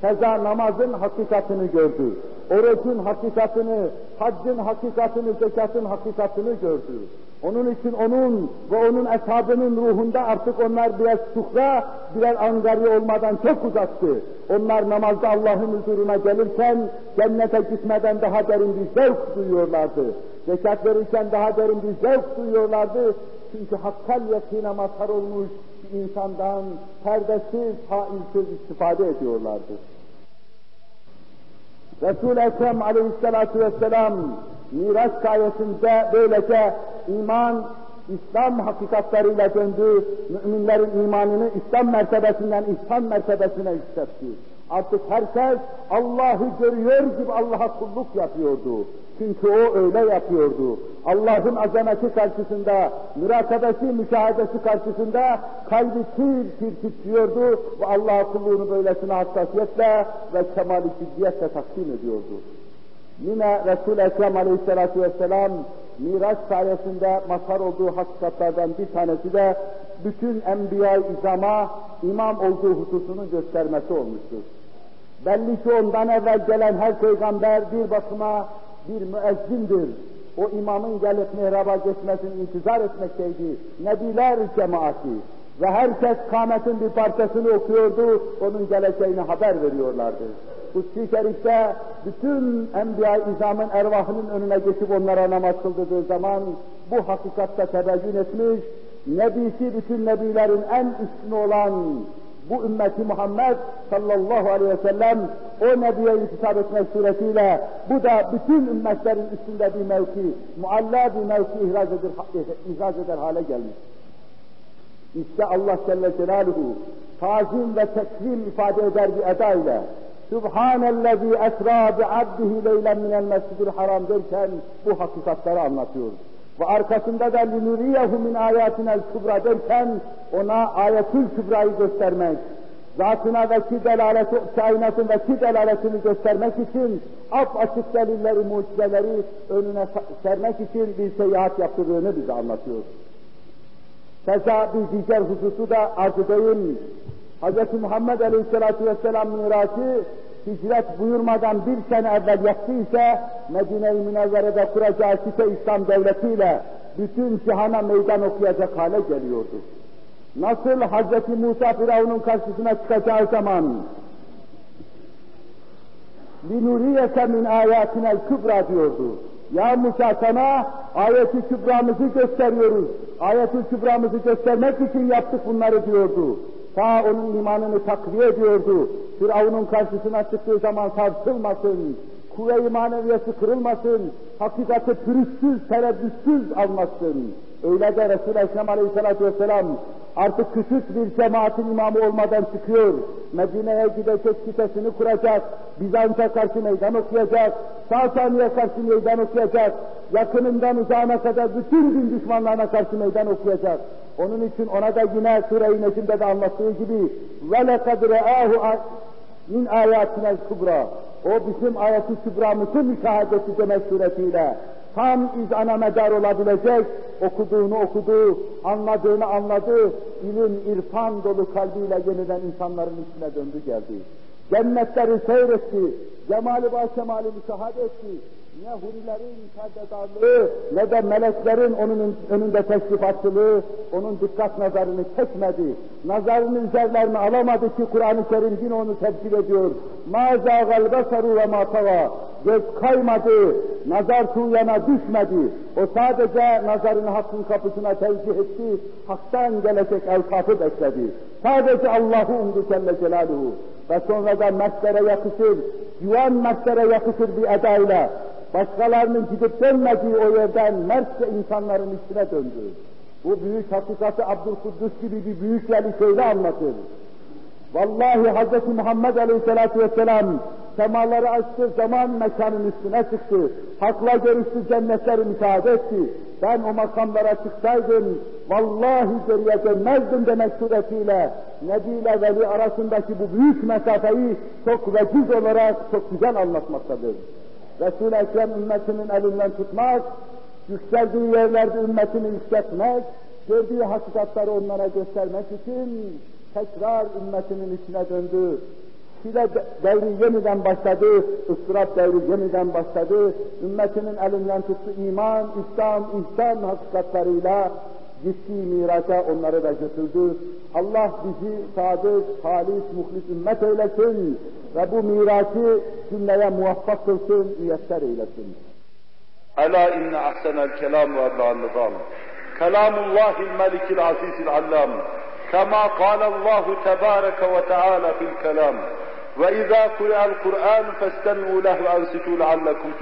Keza namazın hakikatini gördü. Orucun hakikatini, haccın hakikatini, zekatın hakikatini gördü. Onun için onun ve onun eshabının ruhunda artık onlar birer sukra, birer angarya olmadan çok uzaktı. Onlar namazda Allah'ın huzuruna gelirken cennete gitmeden daha derin bir zevk duyuyorlardı. Zekat verirken daha derin bir zevk duyuyorlardı. Çünkü hakkal yakine mazhar olmuş insandan perdesiz, hailsiz istifade ediyorlardı. Resul-i Ekrem aleyhissalatu vesselam Miraç gayesinde böylece iman, İslam hakikatleriyle döndü, müminlerin imanını İslam mertebesinden İslam mertebesine yükseltti. Artık herkes Allah'ı görüyor gibi Allah'a kulluk yapıyordu. Çünkü o öyle yapıyordu. Allah'ın azameti karşısında, mürakabesi, müşahedesi karşısında kalbi tir tir titriyordu ve Allah'a kulluğunu böylesine hassasiyetle ve kemal-i ciddiyetle takdim ediyordu. Yine Resul-i Ekrem Aleyhisselatü Vesselam Miraç sayesinde mazhar olduğu hakikatlerden bir tanesi de bütün enbiya-i izama imam olduğu hususunu göstermesi olmuştur. Belli ki ondan evvel gelen her peygamber bir bakıma bir müezzindir. O imamın gelip mihraba geçmesini intizar etmekteydi. Nebiler cemaati ve herkes kâmetin bir parçasını okuyordu, onun geleceğini haber veriyorlardı. Kutsi Şerif'te bütün Enbiya-i İzam'ın ervahının önüne geçip onlara namaz kıldırdığı zaman bu hakikatte tebeyyün etmiş, Nebisi bütün nebilerin en üstünü olan bu ümmeti Muhammed sallallahu aleyhi ve sellem o nebiye intisap etmek suretiyle bu da bütün ümmetlerin üstünde bir mevki, mualla bir mevki ihraz eder, ihraz eder hale gelmiş. İşte Allah Celle Celaluhu tazim ve tekrim ifade eder bir eda ile Sübhanellezî esrâ bi'abdihi leylen minel mescidil haram derken bu hakikatleri anlatıyor. Ve arkasında da linuriyehu min ayatinel kübra derken ona ayetül kübrayı göstermek, zatına ve ki delaleti, kainatın ve ki delaletini göstermek için ap açık delilleri, mucizeleri önüne sermek için bir seyahat yaptığını bize anlatıyor. Keza bir diğer hususu da arz edeyim. Hz. Muhammed Aleyhisselatü Vesselam mirası hicret buyurmadan bir sene evvel yaptıysa Medine-i Münevvere'de kuracağı site İslam devletiyle bütün cihana meydan okuyacak hale geliyordu. Nasıl Hz. Musa Firavun'un karşısına çıkacağı zaman لِنُرِيَكَ مِنْ آيَاتِنَا الْكُبْرَى diyordu. Ya Musa sana ayeti kübramızı gösteriyoruz. Ayeti kübramızı göstermek için yaptık bunları diyordu. Ta onun imanını takviye ediyordu. Firavun'un karşısına çıktığı zaman sarsılmasın, kuvve-i maneviyesi kırılmasın, hakikati pürüzsüz, tereddütsüz almasın. Öyle de Resul-i Ekrem Aleyhisselatü Vesselam artık küçük bir cemaatin imamı olmadan çıkıyor. Medine'ye gidecek sitesini kuracak, Bizans'a karşı meydan okuyacak, Sasani'ye karşı meydan okuyacak, yakınından uzağına kadar bütün din düşmanlarına karşı meydan okuyacak. Onun için ona da yine Sure-i Necm'de de anlattığı gibi وَلَقَدْ رَآهُ min ayatinel kubra. O bizim ayeti kübramızı müşahadesi demek suretiyle tam izana medar olabilecek, okuduğunu okudu, anladığını anladı, ilim, irfan dolu kalbiyle yeniden insanların içine döndü geldi. Cennetleri seyretti, cemali bahşemali müşahede etti, ne hurilerin perdedarlığı ne de meleklerin onun önünde teşrifatçılığı onun dikkat nazarını çekmedi. Nazarının üzerlerini alamadı ki Kur'an-ı Kerim yine onu tebdil ediyor. مَا زَاغَ الْبَصَرُ وَمَا طَغَى Göz kaymadı, nazar tuğyana düşmedi. O sadece nazarını hakkın kapısına tevcih etti, haktan gelecek elkafı bekledi. Sadece Allah'ı umdu Celle Celaluhu. Ve sonra da mestere yakışır, yuvan mestere yakışır bir edayla, başkalarının gidip dönmediği o yerden mertçe insanların üstüne döndü. Bu büyük hakikati Abdülkuddus gibi bir büyük veli şöyle anlatır. Vallahi Hz. Muhammed Aleyhisselatü Vesselam semaları açtı, zaman mekanın üstüne çıktı. Hakla görüştü, cennetleri müşahede etti. Ben o makamlara çıksaydım, vallahi geriye dönmezdim demek suretiyle, Nebi ile Veli arasındaki bu büyük mesafeyi çok veciz olarak çok güzel anlatmaktadır. Resul-i Ekrem ümmetinin elinden tutmak, yükseldiği yerlerde ümmetini yükseltmek, gördüğü hakikatları onlara göstermek için tekrar ümmetinin içine döndü. Şile devri yeniden başladı, ıstırap devri yeniden başladı. Ümmetinin elinden tuttu iman, İslam, ihsan hakikatlarıyla ciddi miraca onları da götürdü. Allah bizi sadık, halis, muhlis ümmet eylesin ve bu miracı cümleye muvaffak kılsın, müyesser eylesin. Ela inne ahsenel kelam ve nizam. Kelamullahil melikil azizil allam. كما قال الله تبارك وتعالى في الكلام. وإذا قرأ القرآن فاستمعوا له وأنصتوا لعلكم